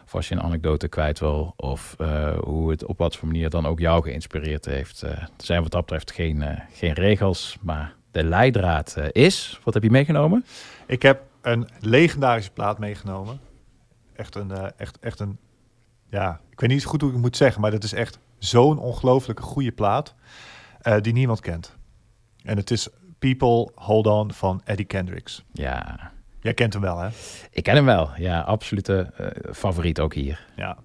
Of als je een anekdote kwijt wil. Of hoe het op wat voor manier dan ook jou geïnspireerd heeft. Er zijn wat dat betreft geen, geen regels. Maar de leidraad is. Wat heb je meegenomen? Ik heb een legendarische plaat meegenomen. Echt een, eh, echt, echt een, ja, ik weet niet zo goed hoe ik het moet zeggen, maar dat is echt zo'n ongelooflijke goede plaat eh, die niemand kent. En het is People Hold On van Eddie Kendricks. Ja. Jij kent hem wel, hè? Ik ken hem wel. Ja, absolute eh, favoriet ook hier. Ja.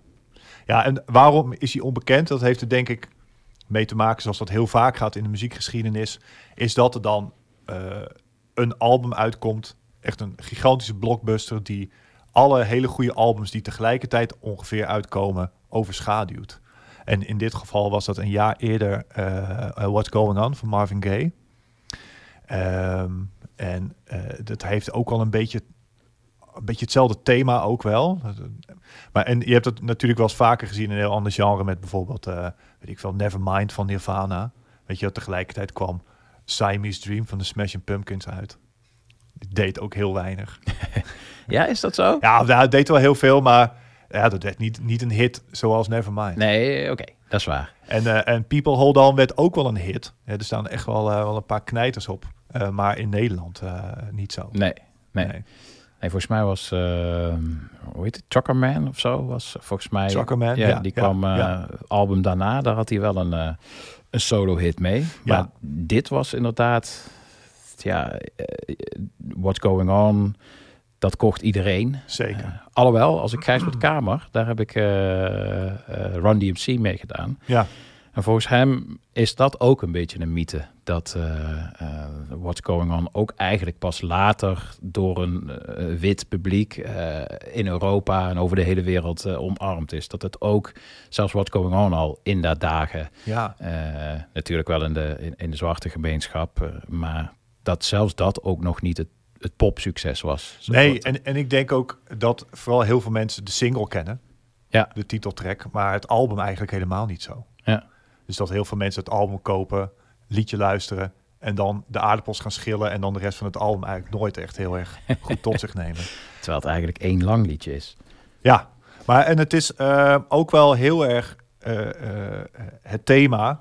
Ja, en waarom is hij onbekend? Dat heeft er denk ik mee te maken, zoals dat heel vaak gaat in de muziekgeschiedenis, is dat er dan een album uitkomt, echt een gigantische blockbuster, die alle hele goede albums die tegelijkertijd ongeveer uitkomen, overschaduwt. En in dit geval was dat een jaar eerder eh, eh, What's Going On van Marvin Gaye. Ehm, en eh, dat heeft ook al een beetje, een beetje hetzelfde thema ook wel. Maar en je hebt het natuurlijk wel eens vaker gezien in een heel ander genre met bijvoorbeeld, weet ik veel, Nevermind van Nirvana. Weet je, tegelijkertijd kwam Siamese Dream van de Smashing Pumpkins uit. Deed ook heel weinig. [laughs] Ja, is dat zo? Ja, nou, het deed wel heel veel, maar ja, dat werd niet, niet een hit zoals Nevermind. Nee, oké, dat is waar. En, eh, en People Hold On werd ook wel een hit. Ja, er staan echt wel, eh, wel een paar knijters op. Eh, maar in Nederland niet zo. Nee, nee. nee. volgens mij was, eh, hoe heet het, Chockerman of zo? Was volgens mij. Chockerman, ja, ja, die kwam ja. album daarna, daar had hij wel een, een solo hit mee. Maar Ja. dit was inderdaad, ja, eh, What's Going On, dat kocht iedereen. Zeker. Eh, alhoewel, als ik Gijsbert Kamer, daar heb ik eh Run DMC mee gedaan. Ja. En volgens hem is dat ook een beetje een mythe. Dat What's Going On ook eigenlijk pas later door een wit publiek in Europa en over de hele wereld omarmd is. Dat het ook, zelfs What's Going On al in dat dagen, Ja. natuurlijk wel in de, in, in de zwarte gemeenschap, maar dat zelfs dat ook nog niet het, het popsucces was. Nee, en, en ik denk ook dat vooral heel veel mensen de single kennen. Ja. De titeltrack, maar het album eigenlijk helemaal niet zo. Ja. Dus dat heel veel mensen het album kopen, liedje luisteren en dan de aardappels gaan schillen en dan de rest van het album eigenlijk nooit echt heel erg goed tot zich nemen. [laughs] Terwijl het eigenlijk één lang liedje is. Ja, Maar en het is eh, ook wel heel erg eh, eh, het thema.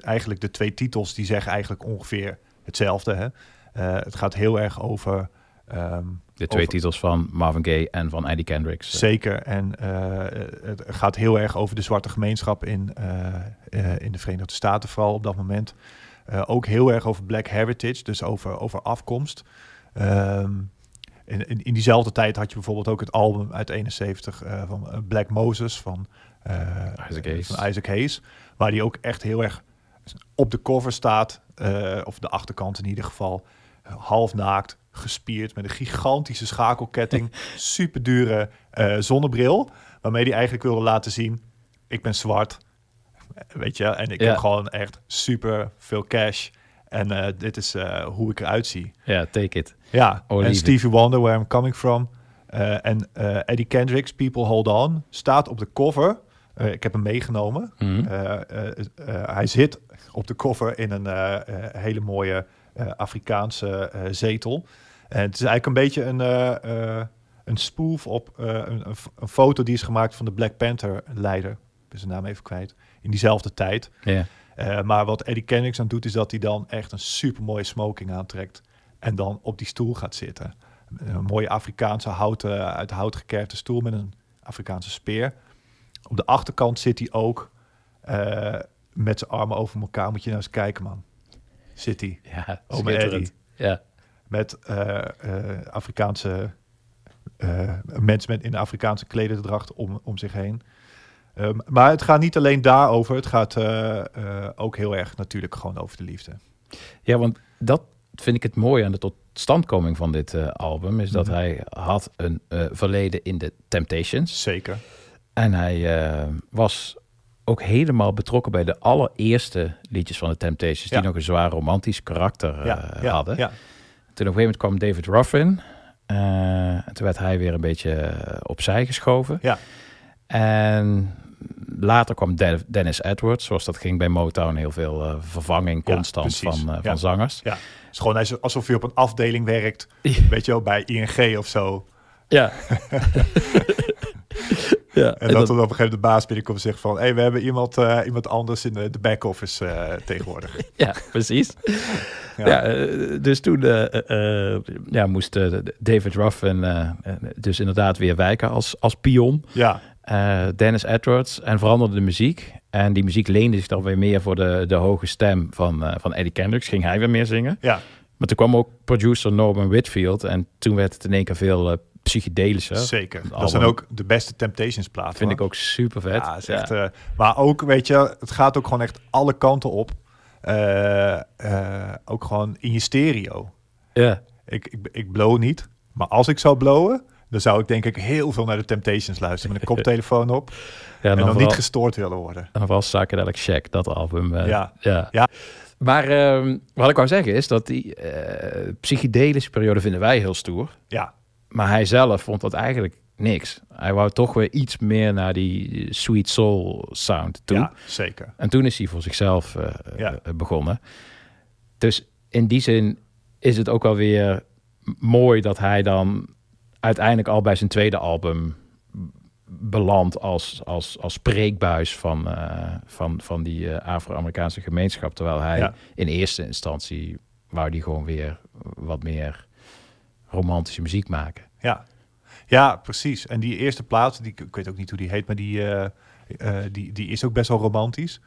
eigenlijk de twee titels die zeggen eigenlijk ongeveer hetzelfde. Hè? Eh, het gaat heel erg over. ehm, De twee over- titels van Marvin Gaye en van Eddie Kendricks. Zeker. En eh, het gaat heel erg over de zwarte gemeenschap in, eh, eh, in de Verenigde Staten, vooral op dat moment. Eh, ook heel erg over Black Heritage, dus over, over afkomst. Ehm, in, in, in diezelfde tijd had je bijvoorbeeld ook het album uit 71 eh, van eh, Black Moses van, eh, Isaac Hayes. van Isaac Hayes. Waar die ook echt heel erg op de cover staat, eh, of de achterkant in ieder geval, eh, half naakt, gespierd met een gigantische schakelketting, [laughs] super dure zonnebril, waarmee hij eigenlijk wilde laten zien, ik ben zwart, weet je, en ik Ja. heb gewoon echt super veel cash. En eh, dit is eh, hoe ik eruit zie. Ja, take it. Ja, en it. Stevie Wonder, Where I'm Coming From. Eh, en eh, Eddie Kendricks, People Hold On, staat op de cover. Eh, ik heb hem meegenomen. Mhm. Eh, eh, eh, hij zit op de cover in een eh, eh, hele mooie eh, Afrikaanse zetel. En het is eigenlijk een beetje een, een spoof op een, een, foto die is gemaakt van de Black Panther-leider. Ik ben zijn naam even kwijt. In diezelfde tijd. Ja. Maar wat Eddie Kendricks aan doet, is dat hij dan echt een super mooie smoking aantrekt. En dan op die stoel gaat zitten. Een mooie Afrikaanse houten, uit hout gekerfde stoel met een Afrikaanse speer. Op de achterkant zit hij ook met zijn armen over elkaar. Moet je nou eens kijken, man. Hij. Ja, Ome. Eddie. Ja. Met eh, eh, Afrikaanse eh, mensen met in Afrikaanse klederdracht om, om zich heen. Ehm, maar het gaat niet alleen daarover. Het gaat ook heel erg natuurlijk gewoon over de liefde. Ja, want dat vind ik het mooie aan de totstandkoming van dit album. Is dat Mhm. hij had een verleden in de Temptations. Zeker. En hij was ook helemaal betrokken bij de allereerste liedjes van de Temptations. Die nog een zwaar romantisch karakter ja, hadden. ja. Toen op een gegeven moment kwam David Ruffin. eh, en toen werd hij weer een beetje eh, opzij geschoven. Ja. En later kwam De- Dennis Edwards, zoals dat ging bij Motown, heel veel vervanging Ja, constant van, Ja. van zangers. Ja. Het is gewoon als- alsof je op een afdeling werkt. Weet je wel, bij ING of zo. Ja. [laughs] ja. En, dat, dan op een gegeven moment de baas binnenkomt en zegt van... hé, hey, we hebben iemand, eh, iemand anders in de, de back-office eh, tegenwoordig. [laughs] Ja, precies. Ja. ja. eh, dus toen ja, moest David Ruffin dus inderdaad weer wijken als, als pion. Ja. Dennis Edwards en veranderde de muziek. En die muziek leende zich dan weer meer voor de, de hoge stem van, van Eddie Kendricks. Ging hij weer meer zingen. Ja. Maar toen kwam ook producer Norman Whitfield. En toen werd het in één keer veel psychedelischer. Zeker. Dat zijn ook de beste Temptations platen. Vind ik ook super vet. Ja, is echt, eh, maar ook, weet je, het gaat ook gewoon echt alle kanten op. Eh, eh, ook gewoon in je stereo. Ja. Ik, ik, ik blow niet, maar als ik zou blowen, dan zou ik denk ik heel veel naar de Temptations luisteren met een [laughs] koptelefoon op. Ja, en dan, vooral- niet gestoord willen worden. En dan was Psychedelic Shack, dat album. Ja. ja. Ja. Maar ehm, wat ik wou zeggen is dat die psychedelische periode vinden wij heel stoer. Ja. Maar hij zelf vond dat eigenlijk niks. Hij wou toch weer iets meer naar die sweet soul sound toe. Ja, zeker. En toen is hij voor zichzelf eh, Ja. eh, begonnen. Dus in die zin is het ook wel weer mooi dat hij dan uiteindelijk al bij zijn tweede album belandt als, als, als spreekbuis van, eh, van, van die Afro-Amerikaanse gemeenschap. Terwijl hij Ja. in eerste instantie wou die gewoon weer wat meer romantische muziek maken. Ja. ja, precies. En die eerste plaat, die, ik weet ook niet hoe die heet, maar die, eh, eh, die, die is ook best wel romantisch.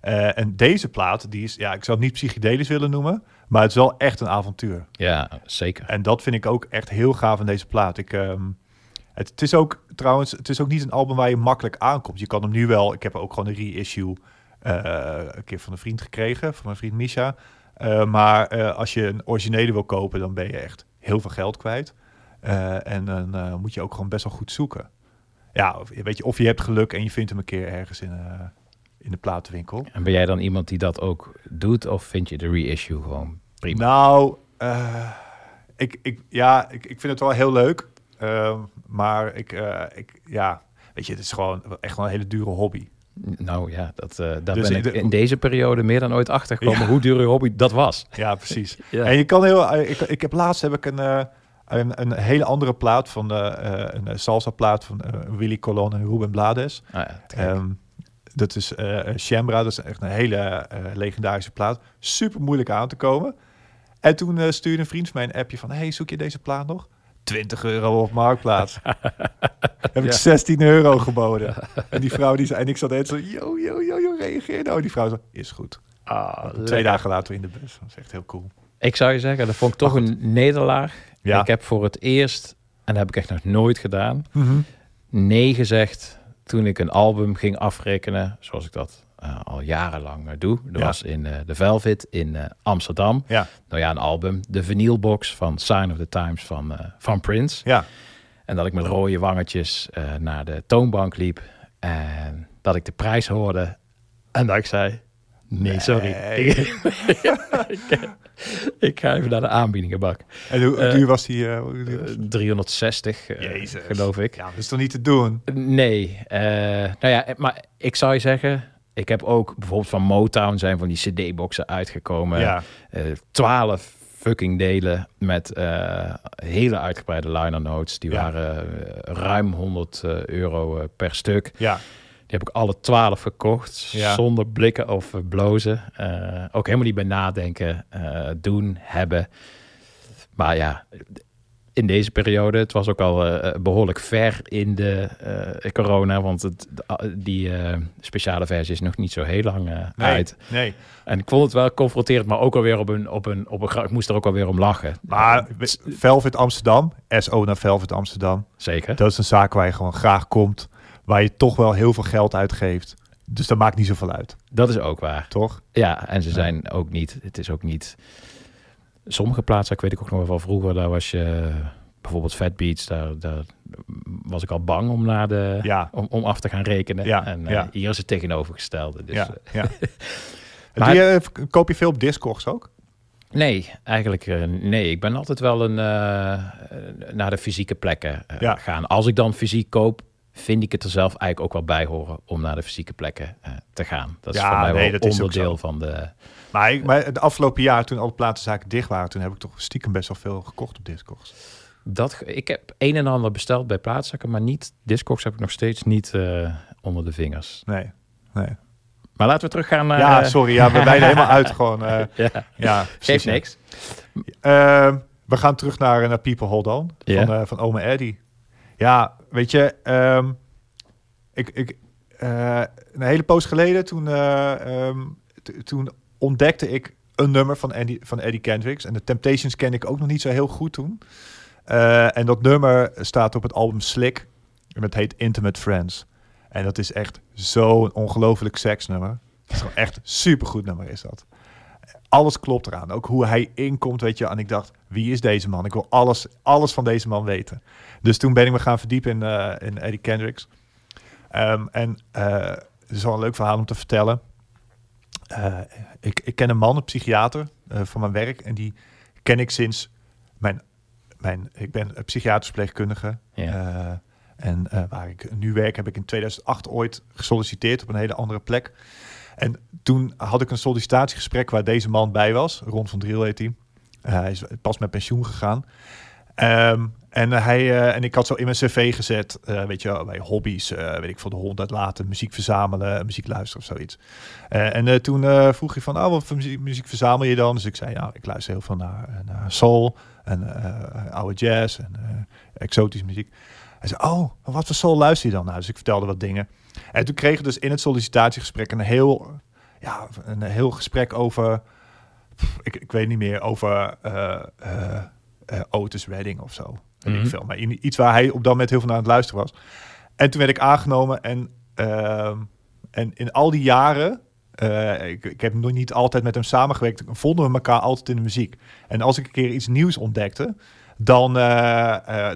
Eh, en deze plaat, die is, ja, ik zou het niet psychedelisch willen noemen, maar het is wel echt een avontuur. Ja, zeker. En dat vind ik ook echt heel gaaf aan deze plaat. Ik, ehm, het, het is ook trouwens, het is ook niet een album waar je makkelijk aankomt. Je kan hem nu wel, ik heb ook gewoon een reissue eh een keer van een vriend gekregen, van mijn vriend Misha. Maar als je een originele wil kopen, dan ben je echt heel veel geld kwijt. Eh, en dan eh, moet je ook gewoon best wel goed zoeken. Ja, of, weet je, of je hebt geluk en je vindt hem een keer ergens in, eh, in de platenwinkel. En ben jij dan iemand die dat ook doet? Of vind je de reissue gewoon prima? Nou, ik, ik, ja, ik, ik vind het wel heel leuk. Ehm, maar ik, ik, ja, weet je, het is gewoon echt wel een hele dure hobby. Nou ja, dat, eh, daar Dus ben ik de- in deze periode meer dan ooit achter gekomen Ja. hoe duur je hobby dat was. [laughs] Ja, precies. [laughs] Ja. En je kan heel, eh, ik, ik heb laatst heb ik een, eh, een, een hele andere plaat van een salsa plaat van Willy Colon en Ruben Blades. Ah ja. Ehm, dat is Shambra, dat is echt een hele legendarische plaat. Super moeilijk aan te komen. En toen stuurde een vriend van mij een appje van... hey, zoek je deze plaat nog? 20 euro op Marktplaats. [laughs] Heb ik Ja. 16 euro geboden. [laughs] En die vrouw die zei... En ik zat net zo... Yo, yo, yo, yo, reageer nou. Die vrouw zei... Is goed. Ah, Twee dagen later in de bus. Dat is echt heel cool. Ik zou je zeggen, dat vond ik toch een nederlaag. Ja. Ik heb voor het eerst, en dat heb ik echt nog nooit gedaan, Mhm. nee gezegd toen ik een album ging afrekenen, zoals ik dat eh, al jarenlang eh, doe. Dat Ja. was in eh, de Velvet in eh, Amsterdam. Ja. Nou ja, een album, de vinylbox van Sign of the Times van, eh, van Prince. Ja. En dat ik met rode wangetjes eh, naar de toonbank liep en dat ik de prijs hoorde en dat ik zei, nee, sorry. [laughs] Nee. ik, ik ga even naar de aanbiedingenbak. En hoe, Eh, duur was die? eh, Eh, die? 360, eh, Jezus. geloof ik. Ja, dat is toch niet te doen? Nee, eh, nou ja, maar ik zou je zeggen, ik heb ook bijvoorbeeld van Motown zijn van die CD-boxen uitgekomen. Ja. Eh, Twaalf fucking delen met eh, hele uitgebreide liner notes. Die Ja. waren eh, ruim 100 eh, euro per stuk. Ja. Die heb ik alle twaalf gekocht, Ja. zonder blikken of blozen. Ook helemaal niet bij nadenken, doen, hebben. Maar ja, in deze periode, het was ook al eh, behoorlijk ver in de eh, corona, want het, die eh, speciale versie is nog niet zo heel lang eh, Nee, uit. nee. En ik vond het wel confronterend, maar ook alweer op een, op een, op een, ik moest er ook alweer om lachen. Maar Velvet Amsterdam, SO naar Velvet Amsterdam. Zeker. Dat is een zaak waar je gewoon graag komt. Waar je toch wel heel veel geld uitgeeft. Dus dat maakt niet zoveel uit. Dat is ook waar. Toch? Ja, en ze zijn ook niet, het is ook niet... Sommige plaatsen, ik weet ik ook nog wel van vroeger, daar was je bijvoorbeeld Fat Beats, daar, daar was ik al bang om, naar de, Ja. om, om af te gaan rekenen. Ja, en eh, ja. hier is het tegenovergestelde. Dus, Ja, eh, ja. [laughs] Maar- je, koop je veel op Discogs ook? Nee, eigenlijk eh, nee. Ik ben altijd wel een, eh, naar de fysieke plekken eh, gaan. Als ik dan fysiek koop, vind ik het er zelf eigenlijk ook wel bij horen om naar de fysieke plekken eh, te gaan. Dat is Ja, voor mij nee, wel dat is ook onderdeel van de... Maar, ik, maar het afgelopen jaar, toen alle platenzaken dicht waren... toen heb ik toch stiekem best wel veel gekocht op Discogs. Dat, ik heb een en ander besteld bij plaatszakken, maar niet Discogs heb ik nog steeds niet eh, onder de vingers. Nee, nee. Maar laten we teruggaan naar... ja, eh, sorry. Ja, we wijden [laughs] helemaal uit gewoon. ja. ja, Geeft niks. Ehm, we gaan terug naar, naar People Hold On van, van Ome Eddie. Ja, weet je, ehm, ik, ik, eh, een hele poos geleden toen, eh, ehm, toen ontdekte ik een nummer van Eddie, van Eddie Kendricks. En de Temptations ken ik ook nog niet zo heel goed toen. Eh, en dat nummer staat op het album Slick. En het heet Intimate Friends. En dat is echt zo'n ongelooflijk seksnummer. Het is gewoon echt supergoed nummer is dat alles klopt eraan. Ook hoe hij inkomt, weet je. En ik dacht, wie is deze man? Ik wil alles, alles van deze man weten. Dus toen ben ik me gaan verdiepen in, eh, in Eddie Kendricks. Ehm, en eh, het is wel een leuk verhaal om te vertellen. Eh, ik, ik ken een man, een psychiater van mijn werk. En die ken ik sinds mijn... mijn ik ben een psychiatrisch verpleegkundige. Eh, en waar ik nu werk, heb ik in 2008 ooit gesolliciteerd op een hele andere plek. En toen had ik een sollicitatiegesprek waar deze man bij was. Ron van Driel heet hij. Eh, hij is pas met pensioen gegaan. Ehm, en, hij, eh, en ik had zo in mijn cv gezet, eh, weet je bij hobby's, eh, weet ik voor de hond uitlaten, muziek verzamelen, muziek luisteren of zoiets. Eh, en eh, toen eh, vroeg hij van, oh, wat voor muziek, verzamel je dan? Dus ik zei, ja, ik luister heel veel naar, eh, soul en eh, oude jazz en eh, exotische muziek. Hij zei, oh, wat voor soul luister je dan naar? Dus ik vertelde wat dingen. En toen kregen we dus in het sollicitatiegesprek een heel, ja, een heel gesprek over, ik, ik weet niet meer, over eh eh eh, Otis Redding of zo. Weet ik Mhm. veel. Maar iets waar hij op dat moment heel veel naar aan het luisteren was. En toen werd ik aangenomen en, ehm, en in al die jaren, ik, ik heb nog niet altijd met hem samengewerkt, vonden we elkaar altijd in de muziek. En als ik een keer iets nieuws ontdekte, dan,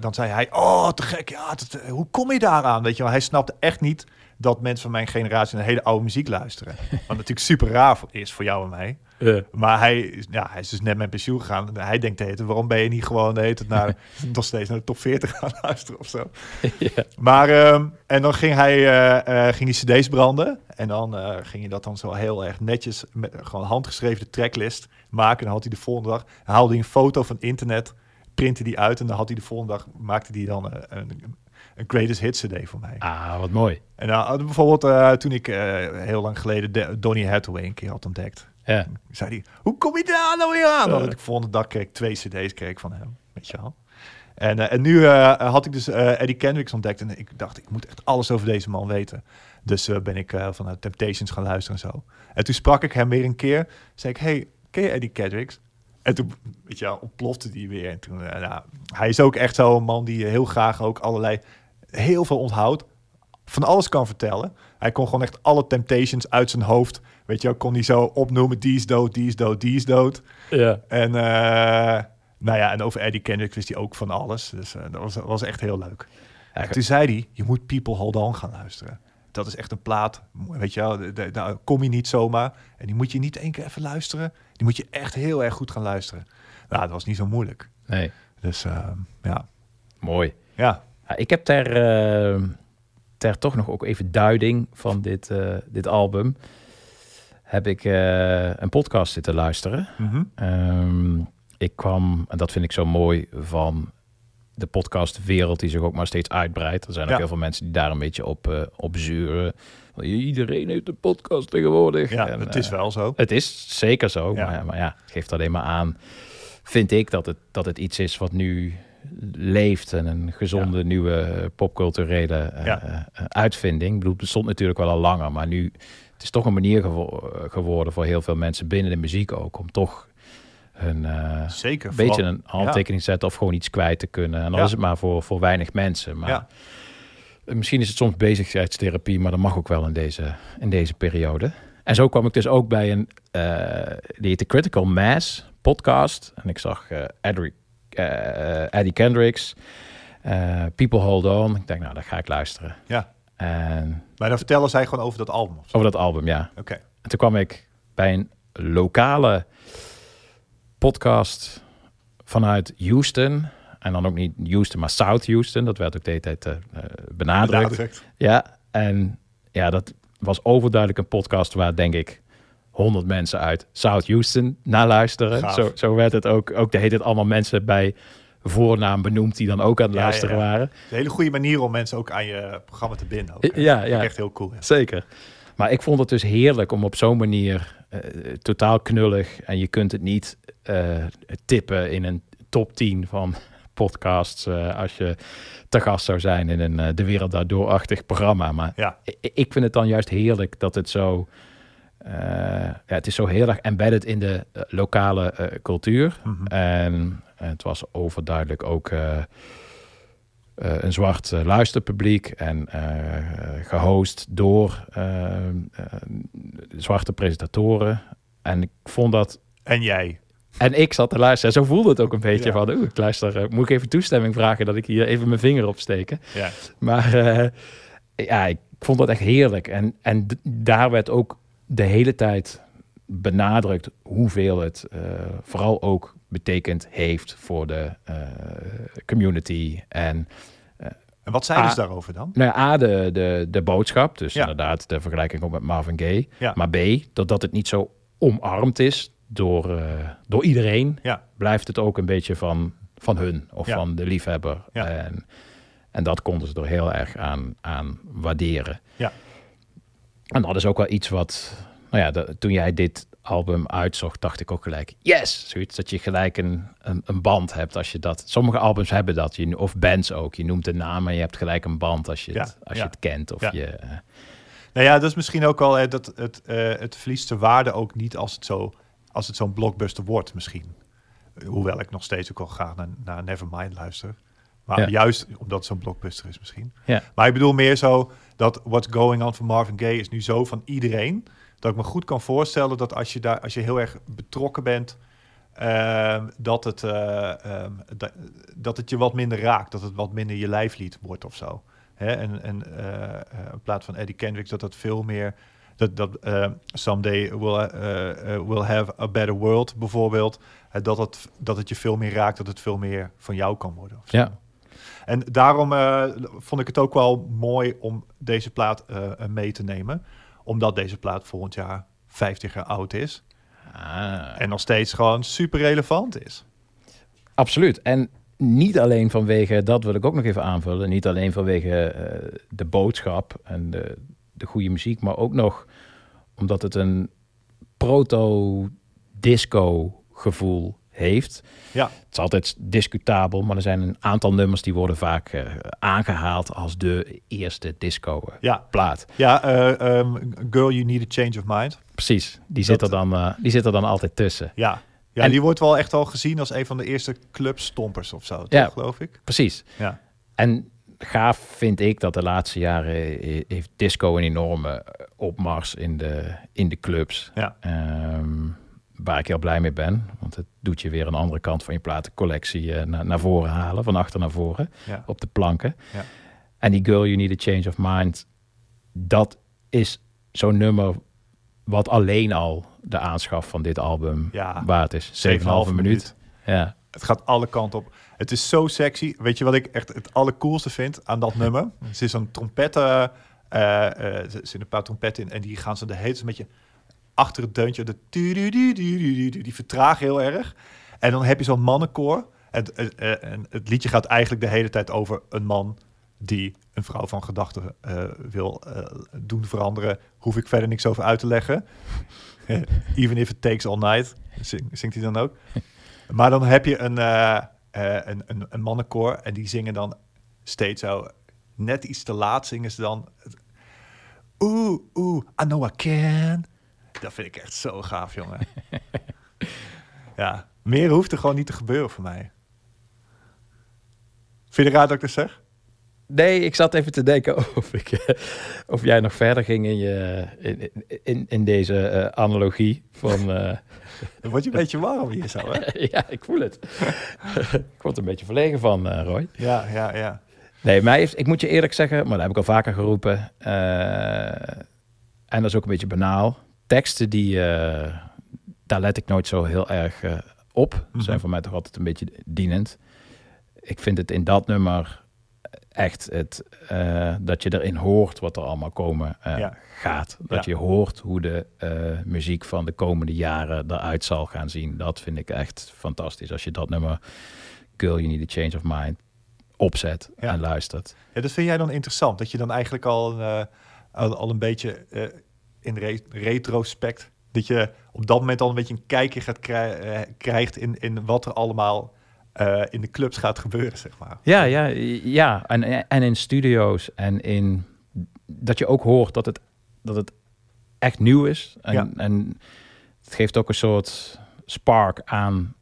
dan zei hij, oh, te gek, ja, dat, hoe kom je daaraan? Weet je wel, hij snapte echt niet dat mensen van mijn generatie naar hele oude muziek luisteren. Wat natuurlijk super raar is voor jou en mij. Maar hij, is- ja, hij is dus net met pensioen gegaan. Hij denkt de waarom ben je niet gewoon de naar, [laughs] [laughs] nog steeds naar de top 40 gaan luisteren of zo. Maar, ehm, en dan ging hij, eh, eh, ging die cd's branden. En dan eh, ging hij dat dan zo heel erg netjes, met gewoon handgeschreven tracklist maken. En dan had hij de volgende dag, haalde hij een foto van internet. printte die uit en dan had hij de volgende dag, maakte hij dan een, een greatest hits CD voor mij. Ah, wat mooi. En hadden bijvoorbeeld eh, toen ik eh, heel lang geleden de, Donny Hathaway een keer had ontdekt. Ja. Zei hij, hoe kom je daar nou weer aan? Dan ik volgende dag kreeg twee cd's kreeg van hem, weet je wel. En, en nu had ik dus eh, Eddie Kendricks ontdekt en ik dacht, ik moet echt alles over deze man weten. Dus ben ik vanuit Temptations gaan luisteren en zo. En toen sprak ik hem weer een keer. Zei ik, hey, ken je Eddie Kendricks? En toen, weet je wel, ontplofte die weer. En toen, nou, hij is ook echt zo'n man die heel graag ook allerlei, heel veel onthoudt. Van alles kan vertellen. Hij kon gewoon echt alle Temptations uit zijn hoofd. Weet je wel, kon hij zo opnoemen. Die is dood, die is dood, die is dood. Ja. En eh, nou ja, en over Eddie Kendrick wist hij ook van alles. Dus eh, dat was, was echt heel leuk. En toen zei hij, je moet People Hold On gaan luisteren. Dat is echt een plaat, weet je wel, daar kom je niet zomaar. En die moet je niet één keer even luisteren. Die moet je echt heel erg goed gaan luisteren. Nou, dat was niet zo moeilijk. Nee. Dus eh, ja. Mooi. Ja. Ja, ik heb ter, eh, ter toch nog ook even duiding van dit, eh, dit album... heb ik eh, een podcast zitten luisteren. Mhm. Ehm, ik kwam, en dat vind ik zo mooi, van de podcastwereld die zich ook maar steeds uitbreidt. Er zijn ook heel veel mensen die daar een beetje op, op zuren. Iedereen heeft een podcast tegenwoordig. Ja, En, het is wel zo. Het is zeker zo, Ja. Maar, ja, maar ja, het geeft alleen maar aan, vind ik, dat het, dat het iets is wat nu leeft en een gezonde nieuwe eh, popculturele eh, Ja. eh, uitvinding. Ik bedoel, het bestond natuurlijk wel al langer, maar nu het is toch een manier gewo- geworden voor heel veel mensen binnen de muziek ook om toch een Zeker, beetje vooral- een handtekening te zetten of gewoon iets kwijt te kunnen. En dan is het maar voor, voor weinig mensen. Maar misschien is het soms bezigheidstherapie, maar dat mag ook wel in deze, in deze periode. En zo kwam ik dus ook bij een, eh die Critical Mass podcast. En ik zag eh Eddie, eh, Eddie Kendricks, eh, People Hold On. Ik denk, nou, daar ga ik luisteren. Ja. En Maar dan vertellen zij gewoon over dat album. over dat album, ja. Oké. En toen kwam ik bij een lokale podcast vanuit Houston. En dan ook niet Houston, maar South Houston. Dat werd ook de hele tijd eh, benadrukt. Benadrukt. Ja, en ja, dat was overduidelijk een podcast waar denk ik 100 mensen uit South Houston naar luisteren. Gaaf. Zo, zo werd het ook. Ook de heet het allemaal mensen bij voornaam benoemd die dan ook aan het Ja, luisteren ja, ja. waren. Een hele goede manier om mensen ook aan je programma te binden. Ook. Ja, ik ja. Echt heel cool. ja. Zeker. Maar ik vond het dus heerlijk om op zo'n manier eh, totaal knullig en je kunt het niet eh, tippen in een top 10 van [laughs] podcasts eh, als je te gast zou zijn in een De Wereld Daardoor-achtig programma. Maar Ja. i- ik vind het dan juist heerlijk dat het zo... eh, ja, het is zo heel erg embedded in de eh, lokale eh, cultuur. Mhm. En het was overduidelijk ook een zwart luisterpubliek en eh, gehost door zwarte presentatoren. En ik vond dat... En jij. En ik zat te luisteren. En zo voelde het ook een beetje Ja. van... Oeh, ik luister, moet ik even toestemming vragen... dat ik hier even mijn vinger op steken. Ja. Maar ja, ik vond dat echt heerlijk. En, en daar werd ook de hele tijd benadrukt hoeveel het eh, vooral ook betekend heeft voor de eh, community. En, En wat zeiden ze daarover dan? nou ja, A, de, de, de boodschap. Dus Ja. inderdaad de vergelijking ook met Marvin Gaye. Ja. Maar B, dat, het niet zo omarmd is door, eh, door iedereen. Ja. Blijft het ook een beetje van, van hun of van de liefhebber. En, en dat konden ze er heel erg aan, aan waarderen. Ja. En dat is ook wel iets wat... Nou ja, toen jij dit album uitzocht, dacht ik ook gelijk... Yes! Zoiets dat je gelijk een, een, een band hebt als je dat... Sommige albums hebben dat, je, of bands ook. Je noemt de naam en je hebt gelijk een band als je het, als ja. je het kent. Of Ja. je, eh, Nou ja, dat is misschien ook al hè, dat het, eh, het verliest de waarde ook niet als het zo als het zo'n blockbuster wordt misschien. Hoewel ik nog steeds ook al graag naar, naar Nevermind luister. Maar Ja. juist omdat het zo'n blockbuster is misschien. Ja. Maar ik bedoel meer zo dat What's Going On van Marvin Gaye is nu zo van iedereen. Dat ik me goed kan voorstellen dat als je daar als je heel erg betrokken bent, ehm, dat, het, eh, ehm, dat, dat het je wat minder raakt. Dat het wat minder je lijflied wordt of zo. Hè? En, en eh, eh, in plaats van Eddie Kendricks dat dat veel meer dat, dat eh, someday we'll, we'll have a better world bijvoorbeeld. Dat, het, dat het je veel meer raakt, dat het veel meer van jou kan worden. Ja. En daarom eh, vond ik het ook wel mooi om deze plaat eh, eh, mee te nemen. Omdat deze plaat volgend jaar 50 jaar oud is. Ah. En nog steeds gewoon super relevant is. Absoluut. En niet alleen vanwege, dat wil ik ook nog even aanvullen, niet alleen vanwege eh, de boodschap en de, de goede muziek, maar ook nog omdat het een proto-disco gevoel heeft. Ja. Het is altijd discutabel, maar er zijn een aantal nummers die worden vaak eh, aangehaald als de eerste disco eh, Ja. plaat. Ja, eh, ehm, Girl, You Need a Change of Mind. Precies, die, zit er dan, die zit er dan altijd tussen. Ja, ja En- die wordt wel echt al gezien als een van de eerste clubstompers of zo, toch, Ja. geloof ik? Precies. Ja. En gaaf vind ik dat de laatste jaren heeft disco een enorme opmars in de, in de clubs. Ja. Ehm, waar ik heel blij mee ben. Want het doet je weer een andere kant van je platencollectie eh, naar, naar voren halen. Van achter naar voren. Ja. Op de planken. Ja. En die Girl You Need a Change of Mind. Dat is zo'n nummer wat alleen al de aanschaf van dit album Ja. waard is. 7,5 7,5 minuut. Ja. Het gaat alle kanten op. Het is zo sexy. Weet je wat ik echt het allercoolste vind aan dat nummer? [laughs] Er is zo'n trompetten, eh, eh, er zitten een paar trompetten in en die gaan ze de hele tijd een beetje achter het deuntje. De die vertragen heel erg. En dan heb je zo'n mannenkoor. En, en, en het liedje gaat eigenlijk de hele tijd over een man die een vrouw van gedachten eh, wil eh, doen veranderen. Hoef ik verder niks over uit te leggen. [laughs] Even if it takes all night, zing- zingt hij dan ook. Maar dan heb je een, eh, eh, een, een, een mannenkoor en die zingen dan steeds zo net iets te laat zingen ze dan. Oeh, oeh, I know I can. Dat vind ik echt zo gaaf, jongen. [laughs] ja, meer hoeft er gewoon niet te gebeuren voor mij. Vind je raar dat ik dat zeg? Nee, ik zat even te denken [laughs] of, ik, eh, of jij nog verder ging in, je, in, in, in deze eh, analogie van... eh, [laughs] Dan word je een beetje warm hier zo, hè? ja, ik voel het. ik word er een beetje verlegen van, Roy. Ja, ja, ja. Nee, mij heeft, ik moet je eerlijk zeggen, maar dat heb ik al vaker geroepen. en dat is ook een beetje banaal. Teksten die, eh, daar let ik nooit zo heel erg eh, op. Mhm. Zijn voor mij toch altijd een beetje dienend. Ik vind het in dat nummer echt het, eh, dat je erin hoort wat er allemaal komen Ja. gaat. Dat Ja. je hoort hoe de muziek van de komende jaren eruit zal gaan zien. Dat vind ik echt fantastisch. Als je dat nummer Girl, You Need a Change of Mind opzet Ja. en luistert. Ja, dat vind jij dan interessant. Dat je dan eigenlijk al, al, al een beetje in re- retrospect... dat je op dat moment al een beetje een kijkje gaat krij- eh, krijgt... In, in wat er allemaal eh, in de clubs gaat gebeuren, zeg maar. Ja, ja, ja. En, en in studio's en in dat je ook hoort dat het, dat het echt nieuw is. En, Ja. en het geeft ook een soort spark aan,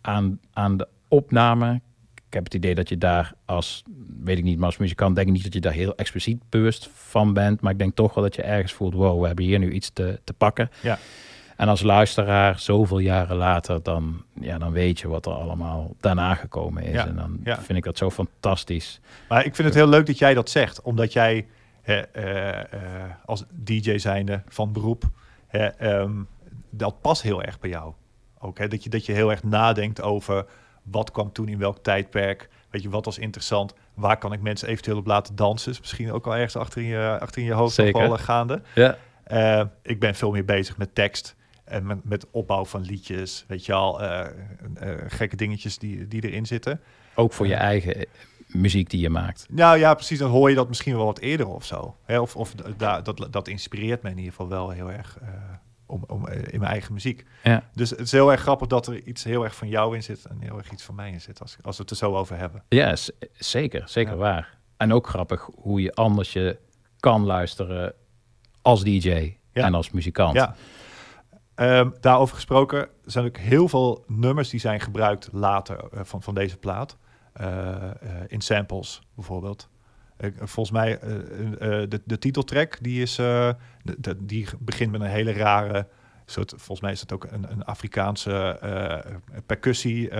aan, aan de opname. Ik heb het idee dat je daar als, weet ik niet, maar als muzikant denk ik niet dat je daar heel expliciet bewust van bent. Maar ik denk toch wel dat je ergens voelt, wow, we hebben hier nu iets te, te pakken. Ja. En als luisteraar, zoveel jaren later, dan, ja, dan weet je wat er allemaal daarna gekomen is. Ja, En dan ja. vind ik dat zo fantastisch. Maar ik vind het heel leuk dat jij dat zegt. Omdat jij eh, eh, als DJ zijnde van beroep... eh, ehm, dat past heel erg bij jou. Ook, hè? Dat, je, dat je heel erg nadenkt over... wat kwam toen in welk tijdperk... Weet je, wat was interessant? Waar kan ik mensen eventueel op laten dansen? Is misschien ook al ergens achter in je, achter in je hoofd Zeker. gaande. Ja. Eh, ik ben veel meer bezig met tekst en met, met opbouw van liedjes. Weet je al, eh, eh, gekke dingetjes die, die erin zitten. Ook voor je eigen muziek die je maakt. Nou ja, precies. Dan hoor je dat misschien wel wat eerder of zo. Hè? Of, of da, dat, dat inspireert me in ieder geval wel heel erg om, om, eh, in mijn eigen muziek. Ja. Dus het is heel erg grappig dat er iets heel erg van jou in zit en heel erg iets van mij in zit. Als, als we het er zo over hebben. Ja, zeker. Zeker Ja. waar. En ook grappig hoe je anders je kan luisteren als DJ Ja. en als muzikant. Ja. Ehm, daarover gesproken, zijn ook heel veel nummers die zijn gebruikt later eh, van, van deze plaat. Eh, in samples bijvoorbeeld. Eh, volgens mij, eh, eh, de, de titeltrack, die, is, de- de- die begint met een hele rare soort, volgens mij is het ook een, een Afrikaanse percussie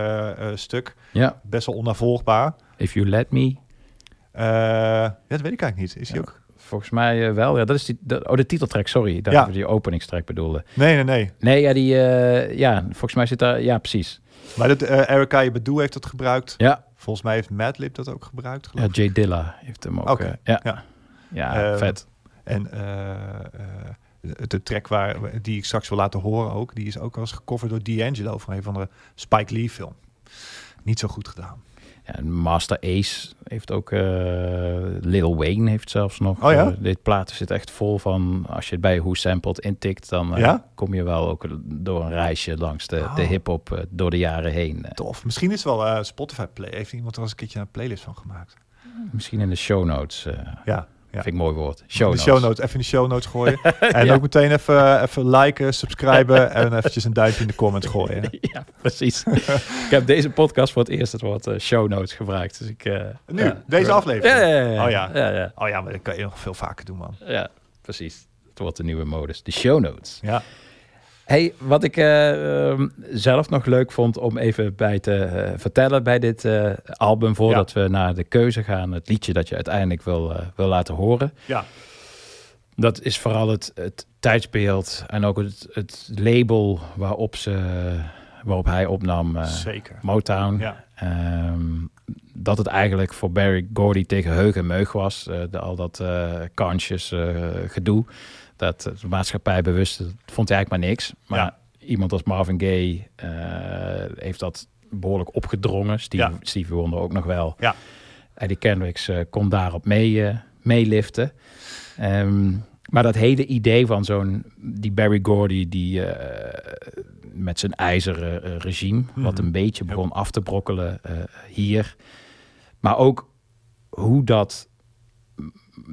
stuk. Ja. Best wel onnavolgbaar. If You Let Me. Ja, dat weet ik eigenlijk niet. Is die ook? Volgens mij wel. Ja, dat is die, dat- oh, de titeltrack, sorry. Dat Ja. we die openingstrack bedoelde. Nee, nee, nee. Nee, ja, die, ja, volgens mij zit daar, ja, precies. Maar dat, eh Erica Badu heeft dat gebruikt. Ja. Volgens mij heeft Madlib dat ook gebruikt. Ja, geloof ik. Jay Dilla heeft hem ook. Oké, eh, ja. ja. Ja, Ehm, vet. En eh, eh, de, de track waar, die ik straks wil laten horen ook, die is ook al eens gecoverd door D'Angelo van een van de Spike Lee film. Niet zo goed gedaan. Master Ace heeft ook... eh, Lil Wayne heeft zelfs nog. Oh ja? eh, dit platen zit echt vol van... Als je het bij Who Sampled intikt... dan eh, Ja? kom je wel ook door een reisje langs de, de Oh. hip-hop door de jaren heen. Tof. Misschien is het wel Spotify play. Heeft iemand er eens een keertje een playlist van gemaakt? Misschien in de show notes. Ja. Vind ik een mooi woord. Show de notes. show notes, even in de show notes gooien. [laughs] En ook meteen even, even liken, subscriben [laughs] en eventjes een duimpje in de comments gooien. ja, precies. [laughs] ik heb deze podcast voor het eerst het woord eh, show notes gebruikt. Dus ik, eh, Nu, ja. deze aflevering? Ja. Oh ja. ja, ja. Oh ja, maar dat kan je nog veel vaker doen, man. Ja, precies. Het wordt de nieuwe modus. De show notes. Ja. Hey, wat ik eh, ehm, zelf nog leuk vond om even bij te eh, vertellen bij dit eh, album, voordat we naar de keuze gaan, het liedje dat je uiteindelijk wil, wil laten horen. Ja. Dat is vooral het, het tijdsbeeld en ook het, het label waarop, ze, waarop hij opnam. Zeker. Motown. Ja. Ehm, dat het eigenlijk voor Barry Gordy tegen heug en meug was. de, al dat eh, gedoe. Dat eh, de maatschappij bewust, dat vond hij eigenlijk maar niks. Maar Ja. iemand als Marvin Gaye eh, heeft dat behoorlijk opgedrongen. Steve, Ja. Stevie Wonder ook nog wel. Ja. Eddie Kendricks eh, kon daarop mee, eh, meeliften. Ehm, maar dat hele idee van zo'n, die Barry Gordy, die met zijn ijzeren regime, wat Mhm. een beetje begon af te brokkelen hier. Maar ook hoe dat,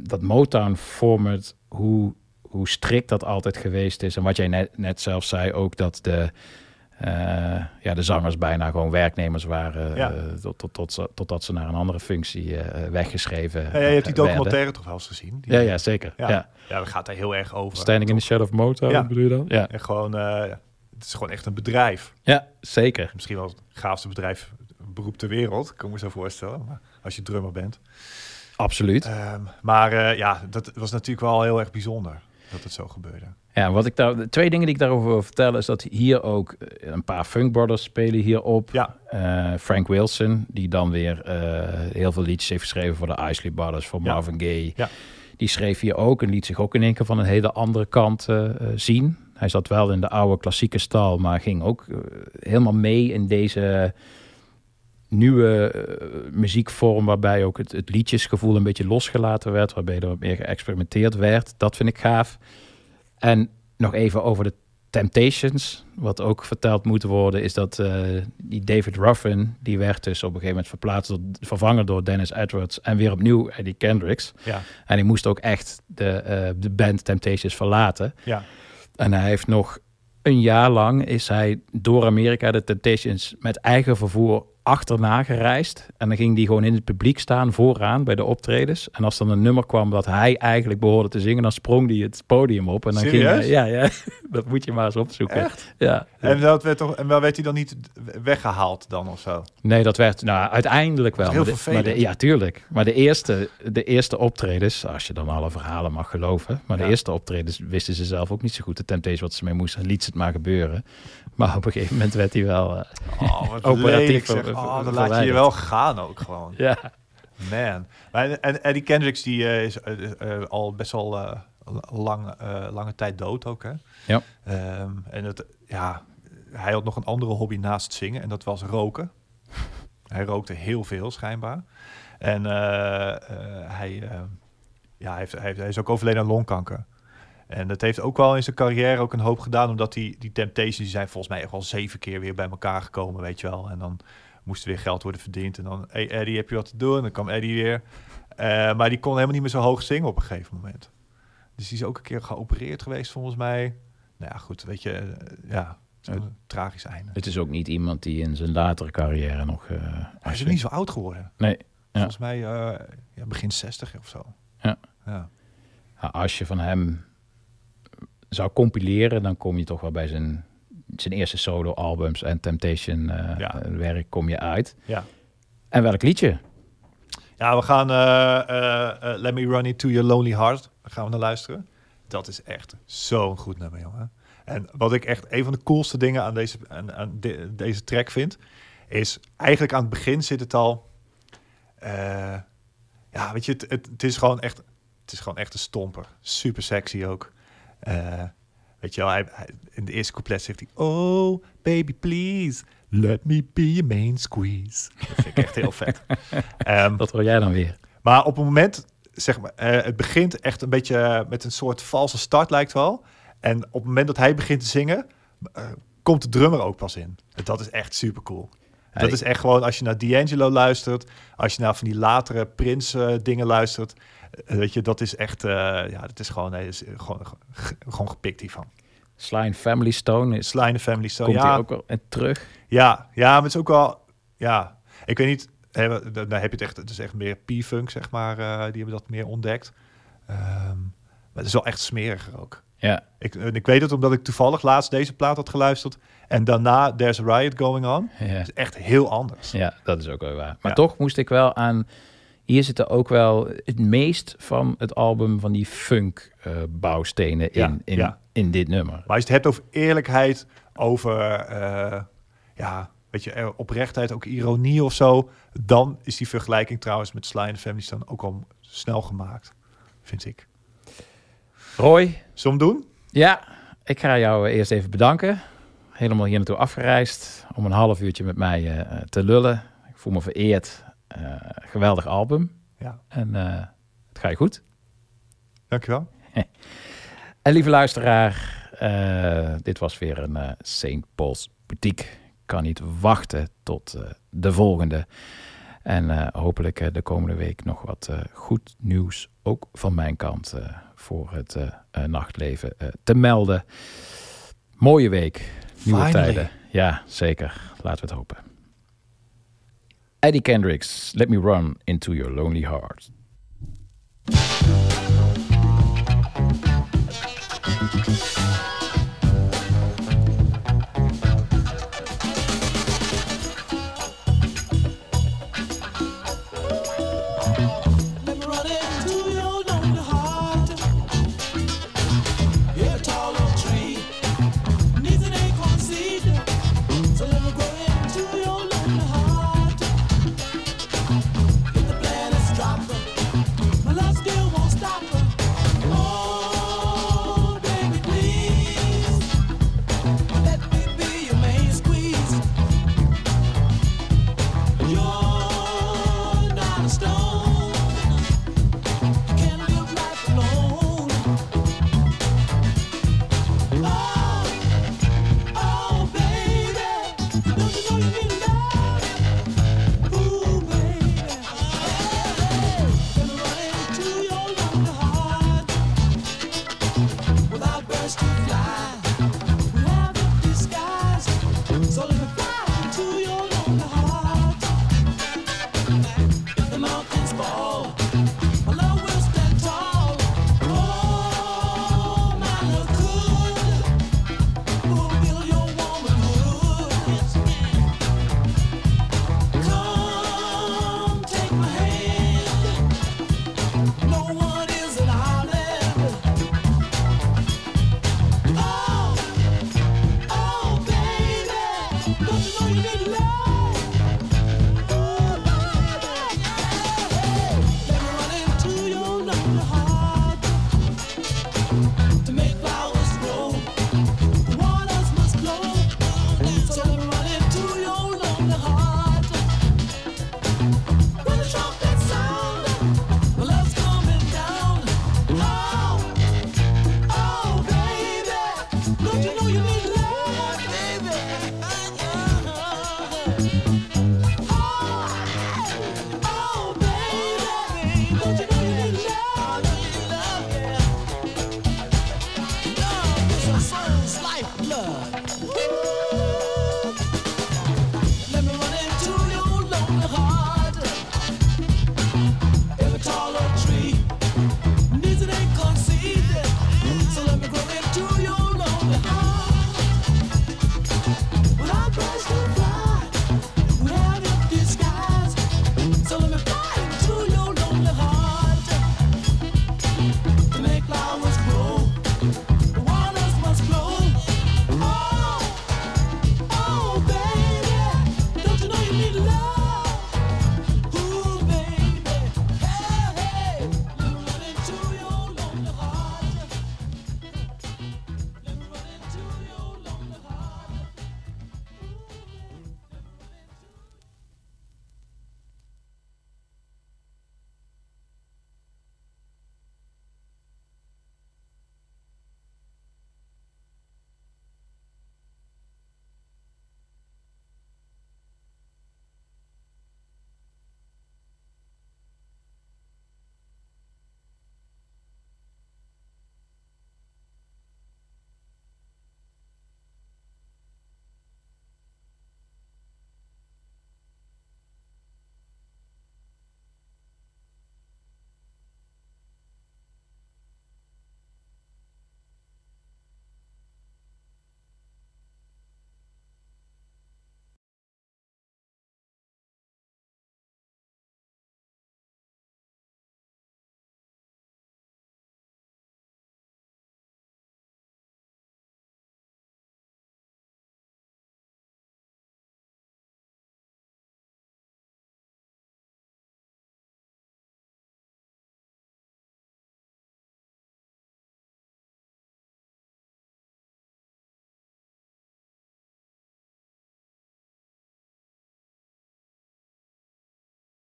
dat Motown-format, hoe, hoe strikt dat altijd geweest is. En wat jij net, net zelf zei, ook dat de, eh, ja, de zangers bijna gewoon werknemers waren. Ja. eh, tot, tot, tot, ze- totdat ze naar een andere functie eh, weggeschreven Ja, je hebt die documentaire werden. toch wel eens gezien? Die- Ja, ja, zeker. Ja, Ja. ja. daar gaat hij heel erg over. Standing in the Shadow of Motown, Ja. bedoel je dan? Ja. En gewoon, eh, het is gewoon echt een bedrijf. ja, zeker. Misschien wel het gaafste bedrijf, beroep ter wereld, kan ik me zo voorstellen. Maar als je drummer bent. Absoluut. Ehm, maar eh, ja, dat was natuurlijk wel heel erg bijzonder dat het zo gebeurde. Ja, wat ik daar, de twee dingen die ik daarover wil vertellen is dat hier ook eh, een paar Funk Brothers spelen hierop. Ja. Eh, Frank Wilson, die dan weer eh, heel veel liedjes heeft geschreven voor de Isley Brothers, voor Ja. Marvin Gaye. Ja. Die schreef hier ook en liet zich ook in één keer van een hele andere kant zien. Hij zat wel in de oude klassieke stal, maar ging ook helemaal mee in deze nieuwe eh, muziekvorm waarbij ook het, het liedjesgevoel een beetje losgelaten werd, waarbij er wat meer geëxperimenteerd werd. Dat vind ik gaaf. En nog even over de Temptations. Wat ook verteld moet worden, is dat eh, die David Ruffin, die werd dus op een gegeven moment verplaatst, door, vervangen door Dennis Edwards en weer opnieuw Eddie Kendricks. Ja. En hij moest ook echt de, eh, de band Temptations verlaten. Ja. En hij heeft nog een jaar lang is hij door Amerika de Temptations met eigen vervoer achterna gereisd. En dan ging die gewoon in het publiek staan, vooraan bij de optredens. En als dan een nummer kwam dat hij eigenlijk behoorde te zingen, dan sprong hij het podium op. En dan ging hij, ja, ja, [laughs] dat moet je maar eens opzoeken. Echt? Ja. En, dat werd toch, en wel werd hij dan niet weggehaald dan of zo? Nee, dat werd nou uiteindelijk wel. Heel Maar de- maar vervelend. de- ja, tuurlijk. Maar de eerste, de eerste optredens, als je dan alle verhalen mag geloven, maar Ja. de eerste optredens wisten ze zelf ook niet zo goed de Temptation wat ze mee moesten. Liet ze het maar gebeuren. Maar op een gegeven moment werd hij wel eh, Oh, wat [laughs] operatief lelijk ver- zeg. Oh, dan laat je je wel gaan ook gewoon. Ja. Man. Maar, en Eddie Kendricks die eh, is eh, eh, al best wel eh, lang, lange tijd dood ook. Hè? Ja. Ehm, en het, ja, hij had nog een andere hobby naast het zingen en dat was roken. [laughs] hij rookte heel veel schijnbaar. En hij, ja, hij, heeft, hij, heeft- hij is ook overleden aan longkanker. En dat heeft ook wel in zijn carrière ook een hoop gedaan, omdat die, die Temptations die zijn volgens mij echt wel zeven keer weer bij elkaar gekomen, weet je wel. En dan moest er weer geld worden verdiend. En dan, hey Eddie, heb je wat te doen? En dan kwam Eddie weer. Eh, maar die kon helemaal niet meer zo hoog zingen op een gegeven moment. Dus die is ook een keer geopereerd geweest, volgens mij. Nou ja, goed, weet je, eh, ja, zo'n tragisch einde. Het is ook niet iemand die in zijn latere carrière nog... eh, Hij is niet zo oud geworden. Nee. Ja. Volgens mij eh, ja, begin 60 of zo. Ja. Ja. Ja, als je van hem zou compileren, dan kom je toch wel bij zijn, zijn eerste solo-albums en Temptation eh, kom je uit. Ja. En welk liedje? Ja, we gaan eh, eh, Let Me Run Into Your Lonely Heart. Daar gaan we naar luisteren. Dat is echt zo'n goed nummer, jongen. En wat ik echt een van de coolste dingen aan deze, aan, aan de- deze track vind, is eigenlijk aan het begin zit het al. ja, weet je, het, het, het is gewoon echt, het is gewoon echt een stomper. Super sexy ook. Weet je wel, hij, hij- in de eerste couplet zegt hij: Oh, baby, please, Let me be your main squeeze. Dat vind ik echt heel vet. [laughs] Ehm, Wat hoor jij dan weer? maar op het moment, zeg maar, eh, het begint echt een beetje met een soort valse start lijkt wel. En op het moment dat hij begint te zingen, eh, komt de drummer ook pas in. Dat is echt super cool. Dat is echt gewoon als je naar D'Angelo luistert, als je naar van die latere Prince eh, dingen luistert, weet je, dat is echt, eh, ja, dat is gewoon, nee, is gewoon, ge- gewoon gepikt hiervan. Sly and Family Stone is, Sly Family Stone, komt ja. hij ook wel in terug. Ja, ja, maar het is ook wel, ja, ik weet niet, hè, dan dan heb je het echt, het is echt meer P-funk, zeg maar, eh, die hebben dat meer ontdekt. Ehm, maar het is wel echt smeriger ook. Ja, Ik, en ik weet het omdat ik toevallig laatst deze plaat had geluisterd en daarna There's a Riot Going On. ja. Het is echt heel anders. Ja, dat is ook wel waar. Maar Ja. toch moest ik wel aan... Hier zitten ook wel het meest van het album van die funk eh, bouwstenen in, in, ja. in dit nummer. Maar als je het hebt over eerlijkheid, over eh, ja, weet je, eh, oprechtheid, ook ironie of zo, dan is die vergelijking trouwens met Sly and Family Stone ook al snel gemaakt, vind ik. Roy, Zullen we doen? ja, ik ga jou eerst even bedanken. Helemaal hier naartoe afgereisd om een half uurtje met mij te lullen. Ik voel me vereerd. Eh, geweldig album. Ja. En eh, het ga je goed. Dankjewel. [laughs] En lieve luisteraar, eh, dit was weer een St. Paul's Boutique. Ik kan niet wachten tot de volgende. En hopelijk de komende week nog wat goed nieuws, ook van mijn kant, voor het nachtleven te melden. Mooie week, nieuwe Finally. tijden. Ja, zeker. Laten we het hopen. Eddie Kendricks, Let Me Run Into Your Lonely Heart.